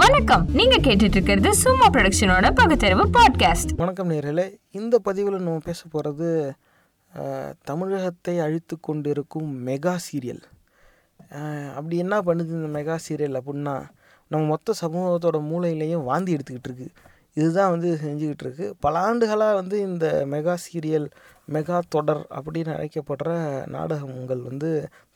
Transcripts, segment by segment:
வணக்கம். நீங்க கேட்டுட்டு இருக்கிறது சும்மா ப்ரொடக்ஷனோட பகுத்தறிவு பாட்காஸ்ட் வணக்கம் நேர்களே. இந்த பதிவில் நம்ம பேச போகிறது தமிழகத்தை அழித்து கொண்டிருக்கும் மெகா சீரியல். அப்படி என்ன பண்ணுது இந்த மெகா சீரியல் அப்படின்னா நம்ம மொத்த சமூகத்தோட மூளையிலையும் வாந்தி எடுத்துக்கிட்டு இருக்கு. இதுதான் வந்து செஞ்சுக்கிட்டு இருக்கு பல ஆண்டுகளாக வந்து இந்த மெகா சீரியல் மெகா தொடர் அப்படின்னு அழைக்கப்படுற நாடகங்கள் வந்து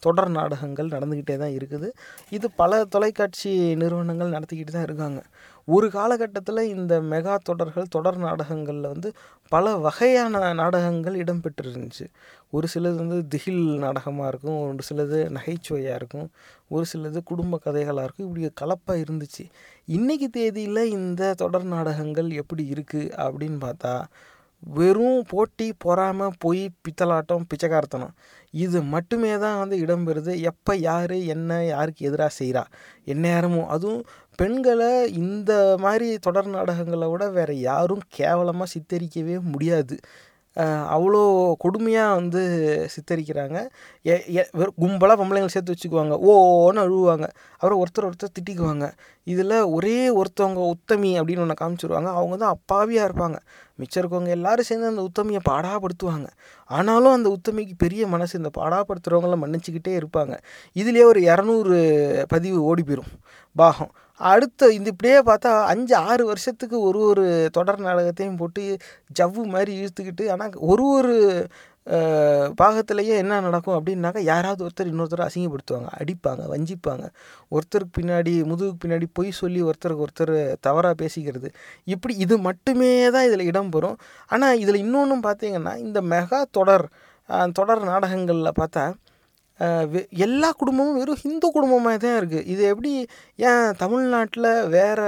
தொடர் நாடகங்கள் நடந்துக்கிட்டே தான் இருக்குது. இது பல தொலைக்காட்சி நிறுவனங்கள் நடத்திக்கிட்டு தான் இருக்காங்க. ஒரு காலகட்டத்தில் இந்த மெகா தொடர்கள் தொடர் நாடகங்களில் வந்து பல வகையான நாடகங்கள் இடம்பெற்றிருந்துச்சு. ஒரு சிலது வந்து திகில் நாடகமாக இருக்கும் ஒரு சிலது நகைச்சுவையாக இருக்கும் ஒரு சிலது குடும்ப கதைகளாக இருக்கும். இப்படி கலப்பாக இருந்துச்சு. இன்றைக்கி தேதியில் இந்த தொடர் நாடகங்கள் எப்படி இருக்குது அப்படின்னு பார்த்தா வெறும் போட்டி பொறாமை பொய் பித்தலாட்டம் பிச்சைக்காரத்தனம். இது மட்டுமே தான் வந்து இடம்பெறுது எப்போ யார் என்ன யாருக்கு எதிராக செய்கிறா எந்நேரமும் அதுவும் பெண்களை இந்த மாதிரி தொடர் நாடகங்களை விட வேறு யாரும் கேவலமாக சித்தரிக்கவே முடியாது. அவ்வளோ கொடுமையாக வந்து சித்தரிக்கிறாங்க. எ எ- வெறும் கும்பலாக பொம்பளைங்களை சேர்த்து வச்சுக்குவாங்க. ஓன்னு அழுவாங்க அப்புறம் ஒருத்தர் ஒருத்தர் திட்டிக்குவாங்க. இதில் ஒரே ஒருத்தவங்க உத்தமி அப்படின்னு ஒன்று காமிச்சிருவாங்க. அவங்க தான் அப்பாவியாக இருப்பாங்க. மிச்சம் இருக்கவங்க எல்லாரும் சேர்ந்து அந்த உத்தமியை பாடாப்படுத்துவாங்க. ஆனாலும் அந்த உத்தமிக்கு பெரிய மனசு இந்த பாடாப்படுத்துகிறவங்கள மன்னிச்சுக்கிட்டே இருப்பாங்க. இதுலேயே ஒரு இரநூறு பதிவு ஓடி போயிடும் பாகம். அடுத்த இந்த இப்படியே பார்த்தா அஞ்சு ஆறு வருஷத்துக்கு ஒரு ஒரு தொடர் நாடகத்தையும் போட்டு ஜவ்வு மாதிரி இழுத்துக்கிட்டு ஆனால் ஒரு ஒரு பாகத்திலேயே என்ன நடக்கும் அப்படின்னாக்கா யாராவது ஒருத்தர் இன்னொருத்தர் அசிங்கப்படுத்துவாங்க அடிப்பாங்க வஞ்சிப்பாங்க. ஒருத்தருக்கு பின்னாடி முதுகுக்கு பின்னாடி பொய் சொல்லி ஒருத்தருக்கு ஒருத்தர் தவறாக பேசிக்கிறது. இப்படி இது மட்டுமே தான் இதில் இடம்பெறும் ஆனால் இதில் இன்னொன்றும் பார்த்தீங்கன்னா இந்த மெகா தொடர் தொடர் நாடகங்களில் பார்த்தா எல்லா குடும்பமும் வெறும் ஹிந்து குடும்பமாக தான் இருக்குது இது எப்படி ஏன் தமிழ்நாட்டில் வேறு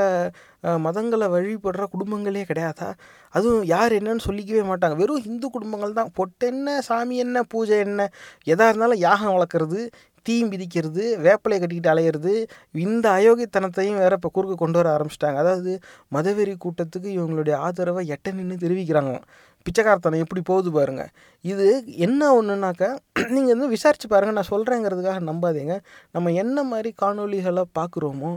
மதங்களை வழிபடுற குடும்பங்களே கிடையாதா? அதுவும் யார் என்னன்னு சொல்லிக்கவே மாட்டாங்க. வெறும் ஹிந்து குடும்பங்கள் தான். பொட்டு என்ன சாமி என்ன பூஜை என்ன எதாக இருந்தாலும் யாகம் வளர்க்குறது தீம் விதிக்கிறது வேப்பிலை கட்டிக்கிட்டு அலையிறது இந்த அயோக்கியத்தனத்தையும் வேற இப்போ குறுக்கு கொண்டு வர ஆரம்பிச்சிட்டாங்க. அதாவது மதவெறி கூட்டத்துக்கு இவங்களுடைய ஆதரவை எட்ட நின்று தெரிவிக்கிறாங்க பிச்சைக்காரத்தனம் எப்படி போகுது பாருங்க. இது என்ன ஒன்றுனாக்கா நீங்கள் வந்து விசாரித்து பாருங்கள் நான் சொல்கிறேங்கிறதுக்காக நம்பாதீங்க. நம்ம என்ன மாதிரி காணொளிகளை பார்க்குறோமோ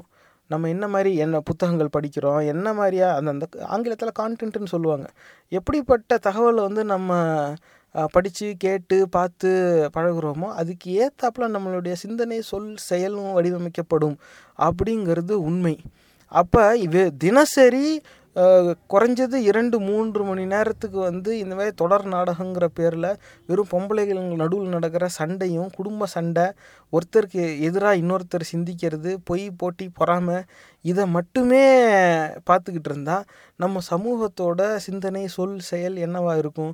நம்ம என்ன மாதிரி என்ன புத்தகங்கள் படிக்கிறோம் என்ன மாதிரியா அந்தந்த ஆங்கிலத்தில் கான்டென்ட்னு சொல்லுவாங்க. எப்படிப்பட்ட தகவலை வந்து நம்ம படித்து கேட்டு பார்த்து பழகுறோமோ அதுக்கு ஏற்றாப்புல நம்மளுடைய சிந்தனை சொல் செயலும் வடிவமைக்கப்படும். அப்படிங்கிறது உண்மை. அப்போ இது தினசரி குறைஞ்சது இரண்டு மூன்று மணி நேரத்துக்கு வந்து இந்த மாதிரி தொடர் நாடகங்கிற பேரில் வெறும் பொம்பளைகள் நடுவில் நடக்கிற சண்டையும் குடும்ப சண்டை ஒருத்தருக்கு எதிராக இன்னொருத்தர் சிந்திக்கிறது பொய் போட்டி பொறாமை இதை மட்டுமே பார்த்துக்கிட்டு இருந்தால் நம்ம சமூகத்தோட சிந்தனை சொல் செயல் என்னவாக இருக்கும்?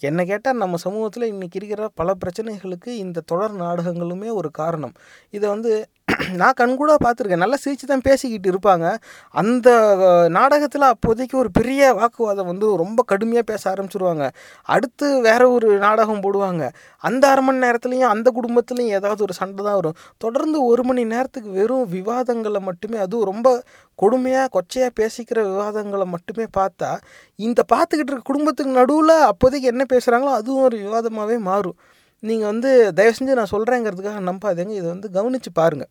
என்னை கேட்டால் நம்ம சமூகத்தில் இன்றைக்கி இருக்கிற பல பிரச்சனைகளுக்கு இந்த தொடர் நாடகங்களுமே ஒரு காரணம். இதை வந்து நான் கண்கூட பார்த்துருக்கேன். நல்லா சிரித்து தான் பேசிக்கிட்டு இருப்பாங்க. அந்த நாடகத்தில் அப்போதைக்கு ஒரு பெரிய வாக்குவாதம் வந்து ரொம்ப கடுமையாக பேச ஆரம்பிச்சிருவாங்க. அடுத்து வேற ஒரு நாடகம் போடுவாங்க. அந்த அரை மணி நேரத்துலையும் அந்த குடும்பத்துலேயும் ஏதாவது ஒரு சண்டை தான் வரும். தொடர்ந்து ஒரு மணி நேரத்துக்கு வெறும் விவாதங்களை மட்டுமே அதுவும் ரொம்ப கொடுமையாக கொச்சையாக பேசிக்கிற விவாதங்களை மட்டுமே பார்த்தா இந்த பார்த்துக்கிட்டு இருக்க குடும்பத்துக்கு நடுவில் அப்போதைக்கு என்ன பேசுகிறாங்களோ அதுவும் ஒரு விவாதமாகவே மாறும். நீங்கள் வந்து தயவு செஞ்சு நான் சொல்கிறேங்கிறதுக்காக நம்பாதீங்க. இதை வந்து கவனித்து பாருங்கள்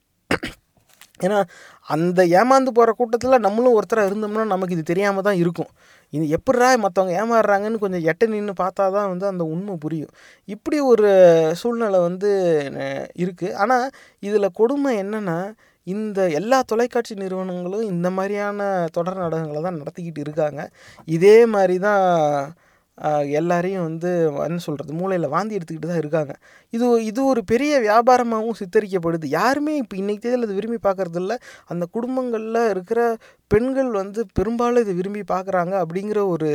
ஏன்னா அந்த ஏமாந்து போகிற கூட்டத்தில் நம்மளும் ஒருத்தராக இருந்தோம்னா நமக்கு இது தெரியாமல் தான் இருக்கும். இது எப்படிரா மற்றவங்க ஏமாறுறாங்கன்னு கொஞ்சம் எட்ட நின்று பார்த்தா தான் வந்து அந்த உண்மை புரியும். இப்படி ஒரு சூழ்நிலை வந்து இருக்குது ஆனால் இதில் கொடுமை என்னென்னா இந்த எல்லா தொலைக்காட்சி நிறுவனங்களும் இந்த மாதிரியான தொடர் நாடகங்களை தான் நடத்திக்கிட்டு இருக்காங்க. இதே மாதிரி தான் எல்லாரையும் வந்து என்ன சொல்கிறது மூளையில் வாந்தி எடுத்துக்கிட்டு தான் இருக்காங்க. இது இது ஒரு பெரிய வியாபாரமாகவும் சித்தரிக்கப்படுது. யாருமே இப்போ இன்றைக்கி தேதியில் இது விரும்பி பார்க்குறது இல்லை அந்த குடும்பங்களில் இருக்கிற பெண்கள் வந்து பெரும்பாலும் இதை விரும்பி பார்க்குறாங்க அப்படிங்கிற ஒரு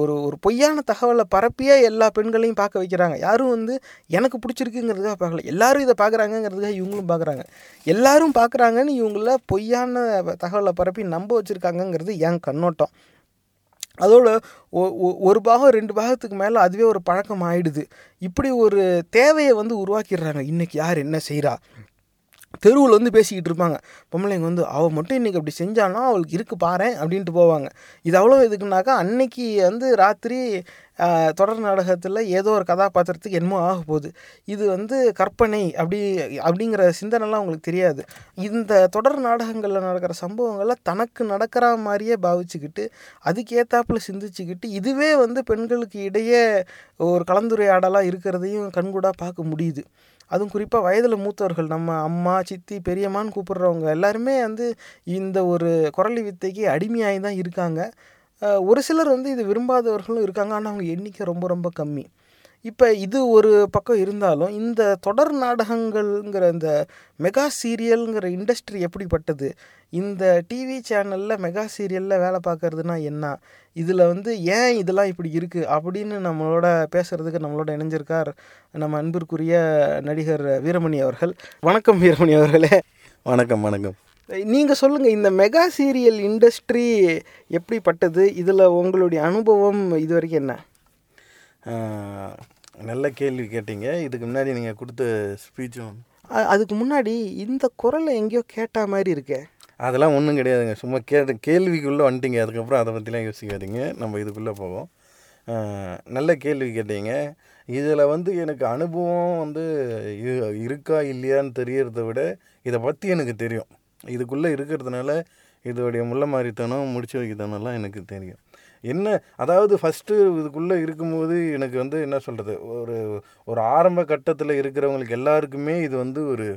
ஒரு ஒரு பொய்யான தகவலை பரப்பியே எல்லா பெண்களையும் பார்க்க வைக்கிறாங்க. யாரும் வந்து எனக்கு பிடிச்சிருக்குங்கிறதுக்காக பார்க்கல. எல்லாரும் இதை பார்க்குறாங்கங்கிறதுக்காக இவங்களும் பார்க்குறாங்க எல்லாரும் பார்க்குறாங்கன்னு இவங்கள பொய்யான தகவலை பரப்பி நம்ப வச்சுருக்காங்கங்கிறது என் கண்ணோட்டம். அதோட ஒ- ஒ- ஒரு பாகம் ரெண்டு பாகத்துக்கு மேலே அதுவே ஒரு பழக்கம் ஆயிடுது. இப்படி ஒரு தேவையை வந்து உருவாக்கிடுறாங்க. இன்றைக்கி யார் என்ன செய்கிறா தெருவில் வந்து பேசிக்கிட்டு இருப்பாங்க. பொம்பளைங்க வந்து அவள் மட்டும் இன்றைக்கி அப்படி செஞ்சானா அவளுக்கு இருக்கு பாரேன் அப்படின்ட்டு போவாங்க. இது அவ்வளோ எதுக்குனாக்கா அன்னைக்கு வந்து ராத்திரி தொடர் நாடகத்தில் ஏதோ ஒரு கதாபாத்திரத்துக்கு என்னமோ ஆக போகுது. இது வந்து கற்பனை அப்படி அப்படிங்கிற சிந்தனைலாம் அவங்களுக்கு தெரியாது. இந்த தொடர் நாடகங்களில் நடக்கிற சம்பவங்களை தனக்கு நடக்கிற மாதிரியே பாவிச்சுக்கிட்டு அதுக்கேத்தாப்புல சிந்திச்சுக்கிட்டு இதுவே வந்து பெண்களுக்கு இடையே ஒரு கலந்துரையாடலாக இருக்கிறதையும் கண்கூடாக பார்க்க முடியுது. அதுவும் குறிப்பாக வயதில் மூத்தவர்கள் நம்ம அம்மா சித்தி பெரியம்மான்னு கூப்பிட்றவங்க எல்லாருமே வந்து இந்த ஒரு குரலி வித்தைக்கு அடிமையாகி தான் இருக்காங்க ஒரு சிலர் வந்து இது விரும்பாதவர்களும் இருக்காங்க. ஆனால் அவங்க எண்ணிக்கை ரொம்ப ரொம்ப கம்மி. இப்போ இது ஒரு பக்கம் இருந்தாலும் இந்த தொடர் நாடகங்கள்ங்கிற இந்த மெகா சீரியல்ங்கிற இண்டஸ்ட்ரி எப்படிப்பட்டது? இந்த டிவி சேனலில் மெகா சீரியலில் வேலை பார்க்கறதுனா என்ன? இதில் வந்து ஏன் இதெல்லாம் இப்படி இருக்குது அப்படின்னு நம்மளோட பேசுகிறதுக்கு நம்மளோட இணைஞ்சிருக்கார் நம்ம அன்பிற்குரிய நடிகர் வீரமணி அவர்கள். வணக்கம் வீரமணி அவர்களே. வணக்கம் வணக்கம். நீங்கள் சொல்லுங்கள் இந்த மெகா சீரியல் இண்டஸ்ட்ரி எப்படிப்பட்டது? இதில் உங்களுடைய அனுபவம் இது வரைக்கும் என்ன? நல்ல கேள்வி கேட்டீங்க. இதுக்கு முன்னாடி நீங்கள் கொடுத்த ஸ்பீச்சும் அதுக்கு முன்னாடி இந்த குரலை எங்கேயோ கேட்ட மாதிரி இருக்கே. அதெல்லாம் ஒன்றும் கிடையாதுங்க. சும்மா கேட்ட கேள்விக்குள்ளே வந்துட்டீங்க. அதுக்கப்புறம் அதை பற்றிலாம் யோசிக்காதீங்க. நம்ம இதுக்குள்ளே போவோம். நல்ல கேள்வி கேட்டீங்க. இதில் வந்து எனக்கு அனுபவம் வந்து இருக்கா இல்லையான்னு தெரியறத விட இதை பற்றி எனக்கு தெரியும். இதுக்குள்ளே இருக்கிறதுனால இதோடைய முள்ள மாதிரித்தனம் முடிச்சு வைக்கத்தனம்லாம் எனக்கு தெரியும். என்ன அதாவது ஃபஸ்ட்டு இதுக்குள்ளே இருக்கும்போது எனக்கு வந்து என்ன சொல்கிறது ஒரு ஒரு ஆரம்ப கட்டத்தில் இருக்கிறவங்களுக்கு எல்லாருக்குமே இது வந்து ஒரு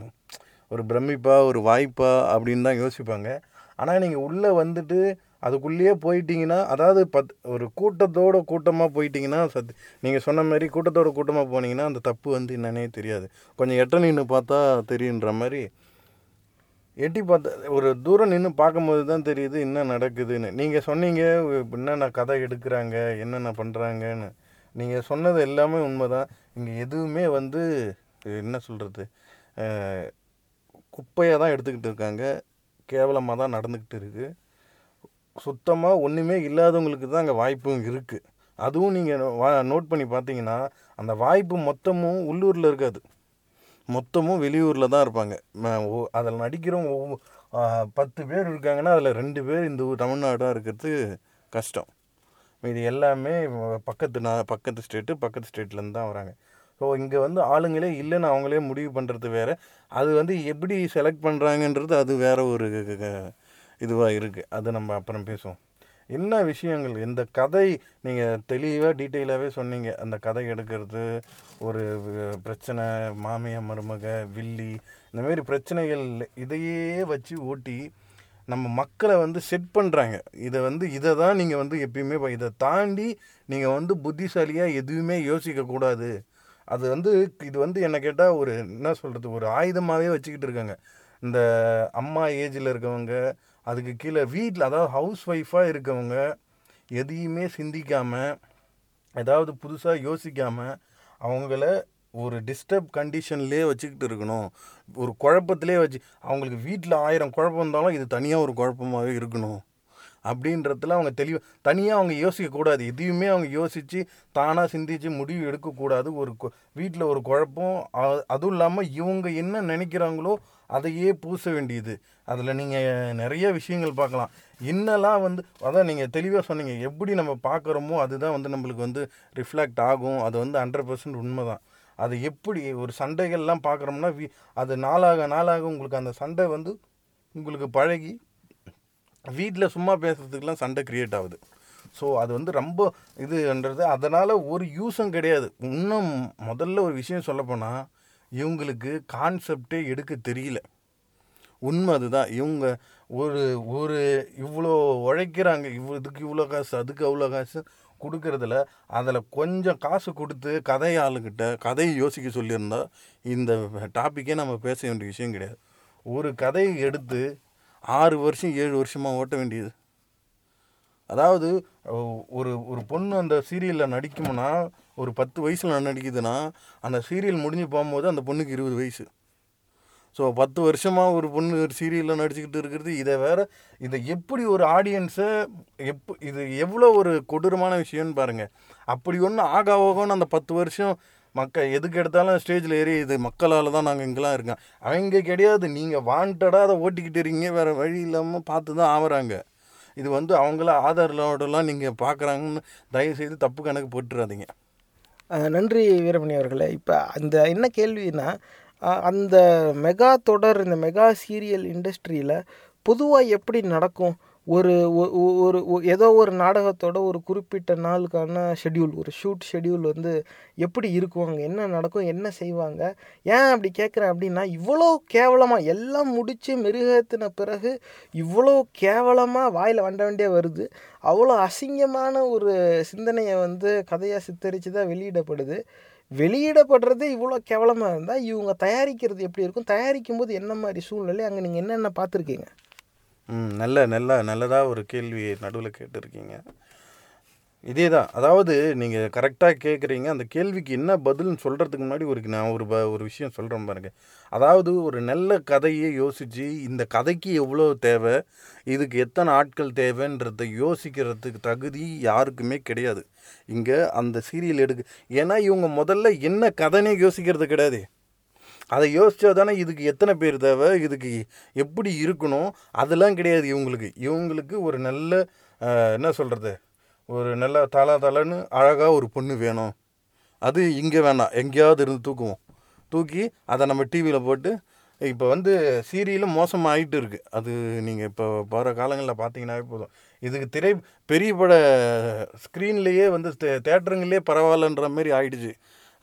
ஒரு பிரமிப்பா ஒரு வாய்ப்பா அப்படின்னு தான் யோசிப்பாங்க. ஆனால் நீங்கள் உள்ளே வந்துட்டு அதுக்குள்ளேயே போயிட்டீங்கன்னா அதாவது பத் ஒரு கூட்டத்தோட கூட்டமாக போயிட்டீங்கன்னா சத் நீங்கள் சொன்ன மாதிரி கூட்டத்தோட கூட்டமாக போனீங்கன்னா அந்த தப்பு வந்து என்னன்னே தெரியாது. கொஞ்சம் எட்ட நின்று பார்த்தா தெரியுன்ற மாதிரி எட்டி பார்த்த ஒரு தூரம் நின்று பார்க்கும்போது தான் தெரியுது என்ன நடக்குதுன்னு. நீங்கள் சொன்னீங்க என்னென்ன கதை எடுக்கிறாங்க என்னென்ன பண்ணுறாங்கன்னு நீங்கள் சொன்னது எல்லாமே உண்மை தான் இங்கே எதுவுமே வந்து என்ன சொல்கிறது குப்பையாக தான் எடுத்துக்கிட்டு இருக்காங்க. கேவலமாக தான் நடந்துக்கிட்டு இருக்குது சுத்தமாக ஒன்றுமே இல்லாதவங்களுக்கு தான் அங்கே வாய்ப்பும் இருக்குது அதுவும் நீங்கள் வா நோட் பண்ணி பார்த்தீங்கன்னா அந்த வாய்ப்பு மொத்தமும் உள்ளூரில் இருக்காது. மொத்தமும் வெளியூரில் தான் இருப்பாங்க. அதில் நடிக்கிறவங்க ஒவ்வொ- பத்து பேர் இருக்காங்கன்னா அதில் ரெண்டு பேர் இந்த ஊர் தமிழ்நாடாக இருக்கிறது கஷ்டம். இது எல்லாமே பக்கத்து நா பக்கத்து ஸ்டேட்டு பக்கத்து ஸ்டேட்லேருந்து தான் வராங்க. ஸோ இங்கே வந்து ஆளுங்களே இல்லைன்னு அவங்களே முடிவு பண்ணுறது வேறு. அது வந்து எப்படி செலக்ட் பண்ணுறாங்கன்றது அது வேறு ஒரு இதுவாக இருக்குது அது நம்ம அப்புறம் பேசுவோம். என்ன விஷயங்கள்? இந்த கதை நீங்கள் தெளிவாக டீட்டெயிலாகவே சொன்னீங்க. அந்த கதை எடுக்கிறது ஒரு பிரச்சனை மாமியா மருமக வில்லி இந்த மாதிரி பிரச்சனைகள் இதையே வச்சு ஓட்டி நம்ம மக்களை வந்து செட் பண்ணுறாங்க இதை வந்து இதை தான் நீங்கள் வந்து எப்பயுமே இதை தாண்டி நீங்கள் வந்து புத்திசாலியாக எதுவுமே யோசிக்கக்கூடாது அது வந்து இது வந்து என்ன கேட்டால் ஒரு என்ன சொல்கிறது ஒரு ஆயுதமாகவே வச்சுக்கிட்டு இருக்காங்க. இந்த அம்மா ஏஜில் இருக்கவங்க அதுக்கு கீழே வீட்டில் அதாவது ஹவுஸ் ஒய்ஃபாக இருக்கவங்க எதையுமே சிந்திக்காமல் ஏதாவது புதுசாக யோசிக்காமல் அவங்கள ஒரு டிஸ்டர்ப் கண்டிஷன்லேயே வச்சுக்கிட்டு இருக்கணும். ஒரு குழப்பத்திலே வச்சு அவங்களுக்கு வீட்டில் ஆயிரம் குழப்பம் இருந்தாலும் இது தனியாக ஒரு குழப்பமாகவே இருக்கணும். அப்படின்றதுல அவங்க தெளிவாக தனியாக அவங்க யோசிக்கக்கூடாது எதையுமே அவங்க யோசித்து தானாக சிந்தித்து முடிவு எடுக்கக்கூடாது. ஒரு வீட்டில் ஒரு குழப்பம் அதுவும் இல்லாமல் இவங்க என்ன நினைக்கிறாங்களோ அதையே பூச வேண்டியது. அதில் நீங்கள் நிறைய விஷயங்கள் பார்க்கலாம். என்னெல்லாம் வந்து அதான் நீங்கள் தெளிவாக சொன்னீங்க. எப்படி நம்ம பார்க்குறோமோ அதுதான் வந்து நம்மளுக்கு வந்து ரிஃப்ளெக்ட் ஆகும். அது வந்து ஹண்ட்ரட் பர்சன்ட் உண்மை தான் அது எப்படி ஒரு சண்டைகள்லாம் பார்க்குறோம்னா வி அது நாளாக நாளாக உங்களுக்கு அந்த சண்டை வந்து உங்களுக்கு பழகி வீட்டில் சும்மா பேசுறதுக்கெலாம் சண்டை க்ரியேட் ஆகுது. ஸோ அது வந்து ரொம்ப இதுன்றது. அதனால் ஒரு யூஸும் கிடையாது. இன்னும் முதல்ல ஒரு விஷயம் சொல்லப்போனால் இவங்களுக்கு கான்செப்டே எடுக்க தெரியல. உண்மை அதுதான். இவங்க ஒரு ஒரு இவ்வளோ உழைக்கிறாங்க இவ்வளோ இதுக்கு இவ்வளோ காசு அதுக்கு அவ்வளோ காசு கொடுக்கறதுல அதில் கொஞ்சம் காசு கொடுத்து கதை ஆளுக்கிட்ட கதையை யோசிக்க சொல்லியிருந்தா இந்த டாப்பிக்கே நம்ம பேச வேண்டிய விஷயம் கிடையாது. ஒரு கதையை எடுத்து ஆறு வருஷம் ஏழு வருஷமாக ஓட்ட வேண்டியது. அதாவது ஒரு ஒரு பொண்ணு அந்த சீரியலில் நடிக்கும்னா ஒரு பத்து வயசில் நடிக்குதுன்னா அந்த சீரியல் முடிஞ்சு போகும்போது அந்த பொண்ணுக்கு இருபது வயசு. ஸோ பத்து வருஷமாக ஒரு பொண்ணு ஒரு சீரியலில் நடிச்சுக்கிட்டு இருக்கிறது இதை வேறு இதை எப்படி ஒரு ஆடியன்ஸை எப் இது எவ்வளோ ஒரு கொடூரமான விஷயம்னு பாருங்கள் அப்படி ஒன்று ஆக ஆகன்னு அந்த பத்து வருஷம் மக்கள் எதுக்கு எடுத்தாலும் ஸ்டேஜில் ஏறி இது மக்களால் தான் நாங்கள் இங்கெல்லாம் இருக்கோம். அவங்க கிடையாது நீங்கள் வாண்டடாக அதை ஓட்டிக்கிட்டு இருக்கீங்க வேறு வழி இல்லாமல் பார்த்து தான் ஆவறாங்க. இது வந்து அவங்கள ஆதாரோடலாம் நீங்கள் பார்க்குறாங்கன்னு தயவுசெய்து தப்பு கணக்கு போட்டுறாதீங்க. நன்றி வீரமணி அவர்களே. இப்போ அந்த என்ன கேள்வினா அந்த மெகா தொடர் இந்த மெகா சீரியல் இண்டஸ்ட்ரியில் பொதுவாக எப்படி நடக்கும்? ஒரு ஒ- ஒரு ஏதோ ஒரு நாடகத்தோட ஒரு குறிப்பிட்ட நாளுக்கான ஷெட்யூல் ஒரு ஷூட் ஷெட்யூல் வந்து எப்படி இருக்கும் அங்கே என்ன நடக்கும் என்ன செய்வாங்க ஏன் அப்படி கேட்குறேன் அப்படின்னா இவ்வளோ கேவலமாக எல்லாம் முடித்து மெருகேற்றின பிறகு இவ்வளோ கேவலமாக வாயில் வண்ட வேண்டிய வருது. அவ்வளோ அசிங்கமான ஒரு சிந்தனையை வந்து கதையாக சித்தரித்து தான் வெளியிடப்படுது. வெளியிடப்படுறது இவ்வளோ கேவலமாக இருந்தால் இவங்க தயாரிக்கிறது எப்படி இருக்கும்? தயாரிக்கும் போது என்ன மாதிரி சூழ்நிலை? அங்கே நீங்கள் என்னென்ன பார்த்துருக்கீங்க? ம் நல்ல நல்ல நல்லதாக ஒரு கேள்வி நடுவில் கேட்டிருக்கீங்க. இதே தான் அதாவது நீங்கள் கரெக்டாக கேட்குறீங்க அந்த கேள்விக்கு என்ன பதில்னு சொல்கிறதுக்கு முன்னாடி ஒரு நான் ஒரு ப ஒரு விஷயம் சொல்கிறேன் பாருங்க. அதாவது ஒரு நல்ல கதையை யோசித்து இந்த கதைக்கு எவ்வளோ தேவை இதுக்கு எத்தனை ஆட்கள் தேவைன்றதை யோசிக்கிறதுக்கு தகுதி யாருக்குமே கிடையாது. இங்கே அந்த சீரியல் எடுக்க ஏன்னா இவங்க முதல்ல என்ன கதைனே யோசிக்கிறது கிடையாது. அதை யோசிச்சா தானே இதுக்கு எத்தனை பேர் தேவை? இதுக்கு எப்படி இருக்கணும்? அதெல்லாம் கிடையாது இவங்களுக்கு. இவங்களுக்கு ஒரு நல்ல என்ன சொல்கிறது ஒரு நல்ல தலா தலன்னு அழகாக ஒரு பொண்ணு வேணும். அது இங்கே வேணாம். எங்கேயாவது இருந்து தூக்குவோம். தூக்கி அதை நம்ம டிவியில் போட்டு இப்போ வந்து சீரியலும் மோசமாகிட்டு இருக்குது அது நீங்கள் இப்போ போகிற காலங்களில் பார்த்தீங்கன்னாவே போதும். இதுக்கு திரை பெரிய பட ஸ்க்ரீன்லேயே வந்து தே- தேட்டருங்களே பரவாயில்லன்ற மாதிரி ஆயிடுச்சு.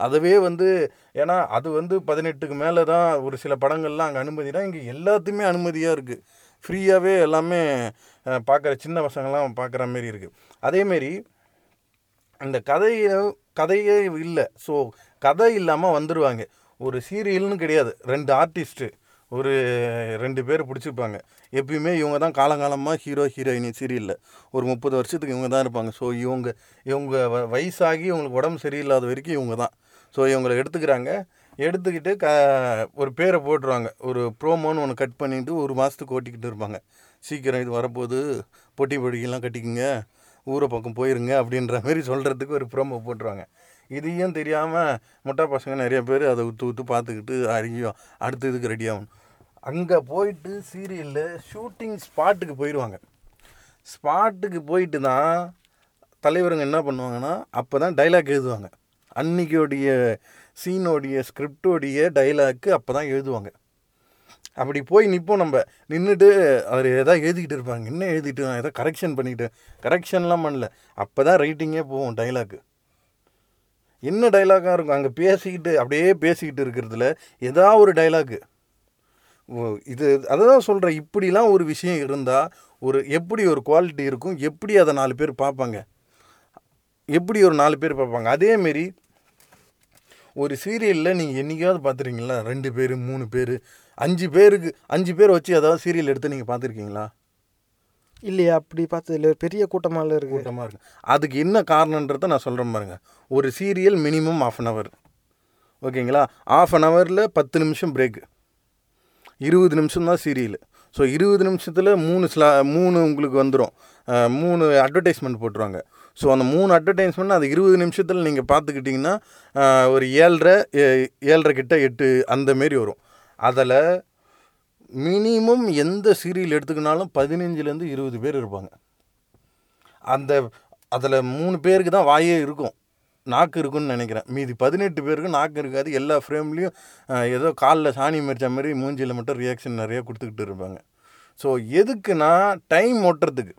அதுவே வந்து ஏன்னா அது வந்து பதினெட்டுக்கு மேலே தான் ஒரு சில படங்கள்லாம் அங்கே அனுமதி தான் இங்கே எல்லாத்தையுமே அனுமதியாக இருக்குது ஃப்ரீயாகவே எல்லாமே பார்க்குற சின்ன பசங்கள்லாம் பார்க்குற மாரி இருக்குது அதேமாரி அந்த கதையை கதையே இல்லை. ஸோ கதை இல்லாமல் வந்துடுவாங்க ஒரு சீரியல்னு கிடையாது. ரெண்டு ஆர்டிஸ்ட்டு ஒரு ரெண்டு பேர் பிடிச்சிருப்பாங்க எப்பயுமே இவங்க தான் காலங்காலமாக ஹீரோ ஹீரோயினி சீரியலில் ஒரு முப்பது வருஷத்துக்கு இவங்க தான் இருப்பாங்க. ஸோ இவங்க இவங்க வ- வயசாகி இவங்களுக்கு உடம்பு சரியில்லாத வரைக்கும் இவங்க தான். ஸோ இவங்களை எடுத்துக்கிறாங்க. எடுத்துக்கிட்டு க ஒரு பேரை போட்டுருவாங்க. ஒரு ப்ரோமோன்னு ஒன்று கட் பண்ணிட்டு ஒரு மாதத்துக்கு ஓட்டிக்கிட்டு இருப்பாங்க. சீக்கிரம் இது வரப்போகுது. பொட்டி பொடிக்கெல்லாம் கட்டிக்குங்க. ஊரை பக்கம் போயிருங்க அப்படின்ற மாதிரி சொல்கிறதுக்கு ஒரு ப்ரோமோ போட்டுருவாங்க. இதையும் தெரியாமல் முட்டா பசங்க நிறைய பேர் அதை உத்து உத்து பார்த்துக்கிட்டு அறியும் அடுத்த இதுக்கு ரெடி ஆகணும். அங்கே போயிட்டு சீரியலில் ஷூட்டிங் ஸ்பாட்டுக்கு போயிடுவாங்க ஸ்பாட்டுக்கு போயிட்டு தான் தலைவருங்க என்ன பண்ணுவாங்கன்னா அப்போ தான் டைலாக் எழுதுவாங்க. அன்னைக்கோடைய சீனோடைய ஸ்கிரிப்டோடைய டைலாக்கு அப்போ தான் எழுதுவாங்க. அப்படி போய் நிற்போம் நம்ம. நின்றுட்டு அவர் எதாவது எழுதிக்கிட்டு இருப்பாங்க. என்ன எழுதிட்டு ஏதோ கரெக்ஷன் பண்ணிக்கிட்டு. கரெக்ஷன்லாம் பண்ணல. அப்போ தான் ரைட்டிங்கே போவோம் டைலாக்கு என்ன டைலாக்காக இருக்கும்? அங்கே பேசிக்கிட்டு அப்படியே பேசிக்கிட்டு இருக்கிறதுல ஏதாவது ஒரு டைலாக்கு இது அதை தான் சொல்கிறேன் இப்படிலாம் ஒரு விஷயம் இருந்தால் ஒரு எப்படி ஒரு குவாலிட்டி இருக்கும்? எப்படி அதை நாலு பேர் பார்ப்பாங்க? எப்படி ஒரு நாலு பேர் பார்ப்பாங்க? அதேமாரி ஒரு சீரியலில் நீங்கள் என்றைக்காவது பார்த்துருக்கீங்களா? ரெண்டு பேர் மூணு பேர் அஞ்சு பேருக்கு அஞ்சு பேர் வச்சு ஏதாவது சீரியல் எடுத்து நீங்கள் பார்த்துருக்கீங்களா? இல்லையா அப்படி பார்த்ததுல பெரிய கூட்டமாக இருக்குது கூட்டமாக இருக்கு. அதுக்கு என்ன காரணன்றதை நான் சொல்கிறேன் பாருங்க. ஒரு serial minimum of an hour ஓகேங்களா? ஆஃப் அன் ஹவரில் பத்து நிமிஷம் பிரேக்கு இருபது நிமிஷம் தான் சீரியல். ஸோ இருபது நிமிஷத்தில் மூணு ஸ்லா மூணு உங்களுக்கு வந்துடும் மூணு அட்வர்டைஸ்மெண்ட் போட்டுருவாங்க. ஸோ அந்த மூணு அட்வர்டைஸ்மெண்ட் அது இருபது நிமிஷத்தில் நீங்கள் பார்த்துக்கிட்டிங்கன்னா ஒரு ஏழரை ஏ- ஏழரை கிட்ட எட்டு அந்த மாரி வரும். அதில் மினிமம் எந்த சீரியல் எடுத்துக்கினாலும் பதினஞ்சுலேருந்து இருபது பேர் இருப்பாங்க. அந்த அதில் மூணு பேருக்கு தான் வாயே இருக்கும். நாக்கு இருக்குன்னு நினைக்கிறேன். மீதி பதினெட்டு பேருக்கு நாக்கு இருக்காது. எல்லா ஃப்ரேம்லேயும் ஏதோ காலில் சாணி மரிச்ச மாதிரி மூஞ்சியில் மட்டும் ரியாக்ஷன் நிறைய கொடுத்துக்கிட்டு இருப்பாங்க. ஸோ எதுக்குன்னா டைம் ஓட்டுறதுக்கு.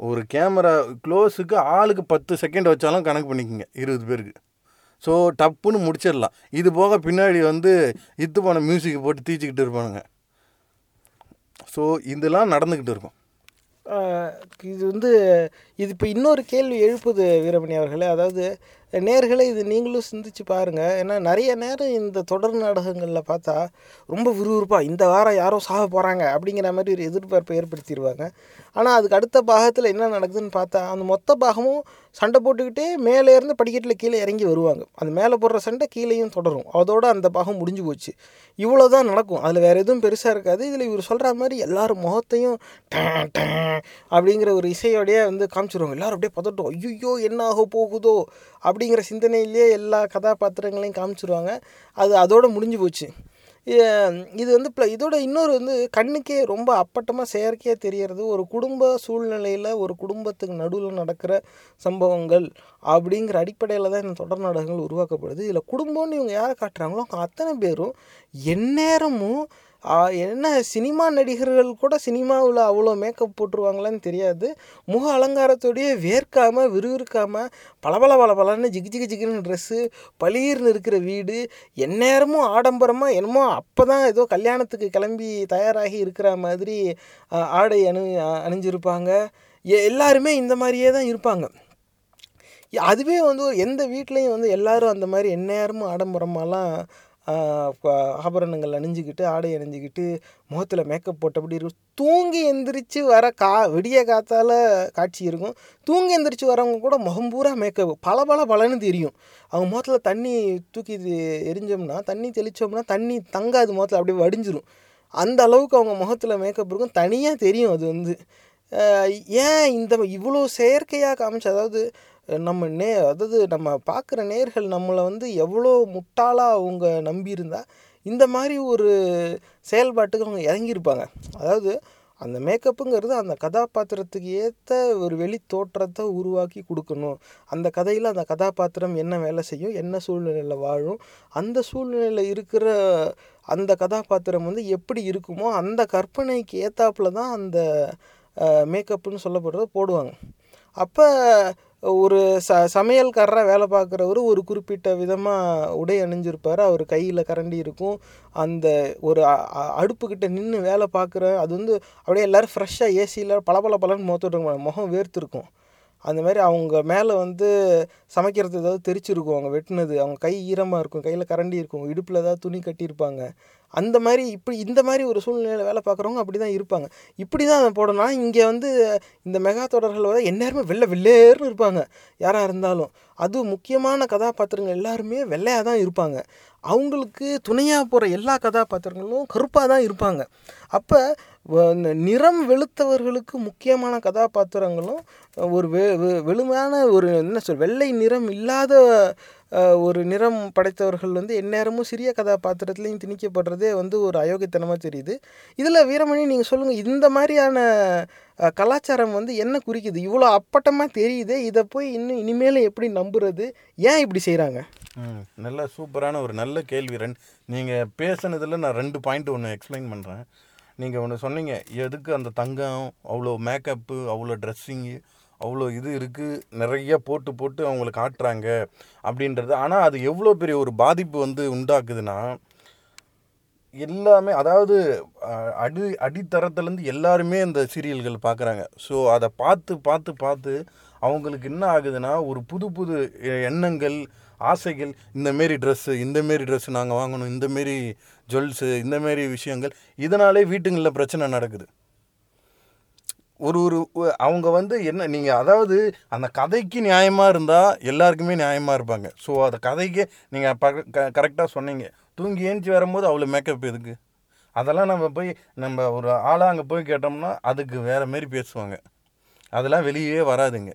ஒரு கேமரா க்ளோஸுக்கு ஆளுக்கு பத்து செகண்ட் வச்சாலும் கணக்கு பண்ணிக்கோங்க இருபது பேருக்கு. ஸோ டப்புன்னு முடிச்சிடலாம். இது போக பின்னாடி வந்து இத்து போன மியூசிக் போட்டு தீச்சிக்கிட்டு இருப்பானுங்க. ஸோ இதெல்லாம் நடந்துக்கிட்டு இருக்கும். இது வந்து இது இப்போ இன்னொரு கேள்வி எழுப்புது வீரமணி அவர்களே. அதாவது நேர்களை இது நீங்களும் சிந்திச்சு பாருங்கள் ஏன்னா நிறைய நேரம் இந்த தொடர் நாடகங்களில் பார்த்தா ரொம்ப விறுவிறுப்பாக இந்த வாரம் யாரோ சாக போகிறாங்க அப்படிங்கிற மாதிரி ஒரு எதிர்பார்ப்பை ஏற்படுத்திடுவாங்க ஆனால் அதுக்கு அடுத்த பாகத்தில் என்ன நடக்குதுன்னு பார்த்தா அந்த மொத்த பாகமும் சண்டை போட்டுக்கிட்டே மேலே இருந்து படிக்கட்டில் கீழே இறங்கி வருவாங்க. அந்த மேலே போடுற சண்டை கீழேயும் தொடரும். அதோட அந்த பாகம் முடிஞ்சு போச்சு. இவ்வளோ தான் நடக்கும். அதில் வேறு எதுவும் பெருசாக இருக்காது. இதில் இவர் சொல்கிற மாதிரி எல்லோரும் முகத்தையும் அப்படிங்கிற ஒரு இசையோடையே வந்து காமிச்சிருவாங்க. எல்லோரும் அப்படியே பதட்டும். ஐயோ என்ன ஆக போகுதோ? அப்படிங்கிற சிந்தனையிலேயே எல்லா கதாபாத்திரங்களையும் காமிச்சிருவாங்க. அது அதோடு முடிஞ்சு போச்சு. இது வந்து ப்ள இதோட இன்னொரு வந்து கண்ணுக்கே ரொம்ப அப்பட்டமாக செயற்கையாக தெரியறது ஒரு குடும்ப சூழ்நிலையில் ஒரு குடும்பத்துக்கு நடுவில் நடக்கிற சம்பவங்கள் அப்படிங்கிற அடிப்படையில் தான் இந்த தொடர் நாடகங்கள் உருவாக்கப்படுது. இதில் குடும்பம்னு இவங்க யாரை காட்டுறாங்களோ அவங்க அத்தனை பேரும் எந்நேரமும் என்ன சினிமா நடிகர்கள் கூட சினிமாவில் அவ்வளோ மேக்கப் போட்டுருவாங்களான்னு தெரியாது. முக அலங்காரத்தோடையே வேர்க்காமல் விறுவிறுக்காமல் பளபள பளபளன்னு ஜிகு ஜிகு ஜிகுன்னு ட்ரெஸ்ஸு பளீர்னு இருக்கிற வீடு எந்நேரமும் ஆடம்பரமாக என்னமோ அப்போ தான் ஏதோ கல்யாணத்துக்கு கிளம்பி தயாராகி இருக்கிற மாதிரி ஆடை அணி அணிஞ்சிருப்பாங்க. எ- எல்லாருமே இந்த மாதிரியே தான் இருப்பாங்க. அதுவே வந்து எந்த வீட்லேயும் வந்து எல்லோரும் அந்த மாதிரி எந்நேரமும் ஆடம்பரமாலாம் ஆபரணங்கள் அணிஞ்சிக்கிட்டு ஆடை அணிஞ்சிக்கிட்டு முகத்தில் மேக்கப் போட்டபடி இருக்கும். தூங்கி எந்திரிச்சு வர கா விடிய காத்தால் காட்சி இருக்கும். தூங்கி எந்திரிச்சு வரவங்க கூட முகம் பூரா மேக்கப் பல பல பலன்னு தெரியும். அவங்க முகத்தில் தண்ணி தூக்கி எரிஞ்சோம்னா தண்ணி தெளித்தோம்னா தண்ணி தங்காது முகத்தில் அப்படியே வடிஞ்சிரும். அந்த அளவுக்கு அவங்க முகத்தில் மேக்கப் இருக்கும். தனியாக தெரியும் அது வந்து. ஏன் இந்த இவ்வளோ செயற்கையாக காமிச்சு அதாவது நம்ம நே அதாவது நம்ம பார்க்குற நேர்கள் நம்மளை வந்து எவ்வளோ முட்டாளாக அவங்க நம்பியிருந்தா இந்த மாதிரி ஒரு செயல்பாட்டுக்கு அவங்க இறங்கியிருப்பாங்க. அதாவது அந்த மேக்கப்புங்கிறது அந்த கதாபாத்திரத்துக்கு ஏற்ற ஒரு வெளி தோற்றத்தை உருவாக்கி கொடுக்கணும். அந்த கதையில் அந்த கதாபாத்திரம் என்ன வேலை செய்யும் என்ன சூழ்நிலையில் வாழும் அந்த சூழ்நிலையில் இருக்கிற அந்த கதாபாத்திரம் வந்து எப்படி இருக்குமோ அந்த கற்பனைக்கு ஏற்றாப்புல தான் அந்த மேக்கப்புன்னு சொல்லப்படுறத போடுவாங்க. அப்போ ஒரு ச சமையல்காரராக வேலை பார்க்குறவர் ஒரு குறிப்பிட்ட விதமாக உடை அணிஞ்சிருப்பார். அவர் கையில் கரண்டி இருக்கும். அந்த ஒரு அ- அடுப்புக்கிட்ட நின்று வேலை பார்க்குற அது வந்து அப்படியே எல்லோரும் ஃப்ரெஷ்ஷாக ஏசியில் பளபள பலன்னு முகத்தோட முகம் வேர்த்துருக்கும். அந்த மாதிரி அவங்க மேலே வந்து சமைக்கிறது ஏதாவது தெரிச்சிருக்கும். அவங்க வெட்டினது. அவங்க கை ஈரமாக இருக்கும். கையில் கரண்டி இருக்கும். இடுப்பில் ஏதாவது துணி கட்டியிருப்பாங்க. அந்த மாதிரி இப்படி இந்த மாதிரி ஒரு சூழ்நிலையில் வேலை பார்க்குறவங்க அப்படி தான் இருப்பாங்க. இப்படி தான் அதை இங்கே வந்து இந்த மெகா தொடர்கள் வந்து எந்நேரமே வெள்ளை வெள்ளேர்னு இருப்பாங்க. யாராக இருந்தாலும். அதுவும் முக்கியமான கதாபாத்திரங்கள் எல்லாருமே வெள்ளையாக தான் இருப்பாங்க. அவங்களுக்கு துணையாக போகிற எல்லா கதாபாத்திரங்களும் கருப்பாக தான் இருப்பாங்க. அப்போ நிறம் வெளுத்தவர்களுக்கு முக்கியமான கதாபாத்திரங்களும் ஒரு வெ வெ- வெளுமையான ஒரு என்ன சொல் வெள்ளை நிறம் இல்லாத ஒரு நிறம் படைத்தவர்கள் வந்து எந்நேரமும் சிறிய கதாபாத்திரத்துலையும் திணிக்கப்படுறதே வந்து ஒரு அயோக்கியத்தனமாக தெரியுது. இதில் வீரமணி நீங்கள் சொல்லுங்கள் இந்த மாதிரியான கலாச்சாரம் வந்து என்ன குறிக்குது? இவ்வளோ அப்பட்டமாக தெரியுதே இதை போய் இன்னும் இனிமேல் எப்படி நம்புறது? ஏன் இப்படி செய்கிறாங்க நல்ல சூப்பரான ஒரு நல்ல கேள்வி ரெண்டு நீங்கள் பேசுனதில் நான் ரெண்டு பாயிண்ட் ஒன்று எக்ஸ்பிளைன் பண்ணுறேன் நீங்கள் ஒன்று சொன்னீங்க எதுக்கு அந்த தங்கம் அவ்வளோ மேக்கப்பு அவ்வளோ ட்ரெஸ்ஸிங்கு அவ்வளோ இது இருக்குது நிறைய போட்டு போட்டு அவங்கள காட்டுறாங்க அப்படின்றது. ஆனால் அது எவ்வளோ பெரிய ஒரு பாதிப்பு வந்து உண்டாக்குதுன்னா எல்லாமே அதாவது அடி அடித்தரத்துலேருந்து எல்லாருமே இந்த சீரியல்கள் பார்க்குறாங்க. ஸோ அதை பார்த்து பார்த்து பார்த்து அவங்களுக்கு என்ன ஆகுதுன்னா ஒரு புது புது எண்ணங்கள் ஆசைகள் இந்தமாரி ட்ரெஸ்ஸு இந்த மாரி ட்ரெஸ்ஸு நாங்கள் வாங்கணும் இந்த மாரி ஜுவல்ஸு இந்த மாரி விஷயங்கள் இதனாலே வீட்டுங்களில் பிரச்சனை நடக்குது. ஒரு ஒரு அவங்க வந்து என்ன நீங்கள் அதாவது அந்த கதைக்கு நியாயமாக இருந்தால் எல்லாருக்குமே நியாயமாக இருப்பாங்க. ஸோ அந்த கதைக்கு நீங்கள் ப கரெக்டாக சொன்னீங்க. தூங்கி ஏஞ்சி வரும்போது அவ்வளோ மேக்கப் எதுக்கு? அதெல்லாம் நம்ம போய் நம்ம ஒரு ஆளாக அங்கே போய் கேட்டோம்னா அதுக்கு வேறு மாரி பேசுவாங்க. அதெல்லாம் வெளியே வராதுங்க.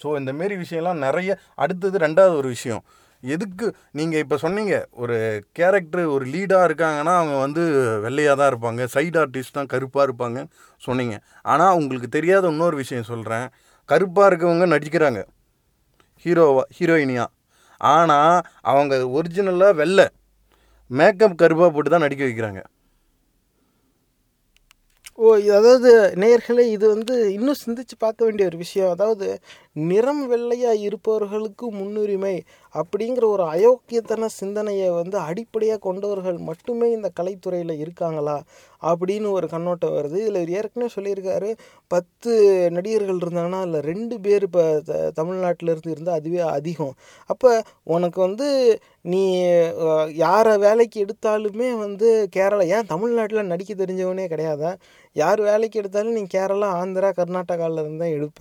ஸோ இந்த மாரி விஷயம்லாம் நிறைய அடுத்தது ரெண்டாவது ஒரு விஷயம். எதுக்கு? நீங்கள் இப்போ சொன்னீங்க ஒரு கேரக்டர் ஒரு லீடாக இருக்காங்கன்னா அவங்க வந்து வெள்ளையாக தான் இருப்பாங்க சைடு ஆர்டிஸ்ட் தான் கருப்பாக இருப்பாங்க சொன்னீங்க. ஆனால் உங்களுக்கு தெரியாத இன்னொரு விஷயம் சொல்கிறேன் கருப்பாக இருக்கவங்க நடிக்கிறாங்க. ஹீரோவா ஹீரோயினியாக ஆனால் அவங்க ஒரிஜினலாக வெள்ளை மேக்கப் கருப்பாக போட்டு தான் நடிக்க வைக்கிறாங்க. ஓ அதாவது நேயர்களே இது வந்து இன்னும் சிந்திச்சு பார்க்க வேண்டிய ஒரு விஷயம். அதாவது நிறம் வெள்ளையாக இருப்பவர்களுக்கு முன்னுரிமை அப்படிங்கிற ஒரு அயோக்கியத்தன சிந்தனையை வந்து அடிப்படையாக கொண்டவர்கள் மட்டுமே இந்த கலைத்துறையில் இருக்காங்களா அப்படின்னு ஒரு கண்ணோட்டம் வருது. இதில் ஏற்கனவே சொல்லியிருக்காரு பத்து நடிகர்கள் இருந்தாங்கன்னா அதில் ரெண்டு பேர் இப்போ த தமிழ்நாட்டில் இருந்து இருந்தால் அதுவே அதிகம். அப்போ உனக்கு வந்து நீ யாரை வேலைக்கு எடுத்தாலுமே வந்து கேரளா ஏன் தமிழ்நாட்டில் நடிக்க தெரிஞ்சவனே கிடையாதா? யார் வேலைக்கு எடுத்தாலும் நீ கேரளா ஆந்திரா கர்நாடகாவில் இருந்து தான் எடுப்ப.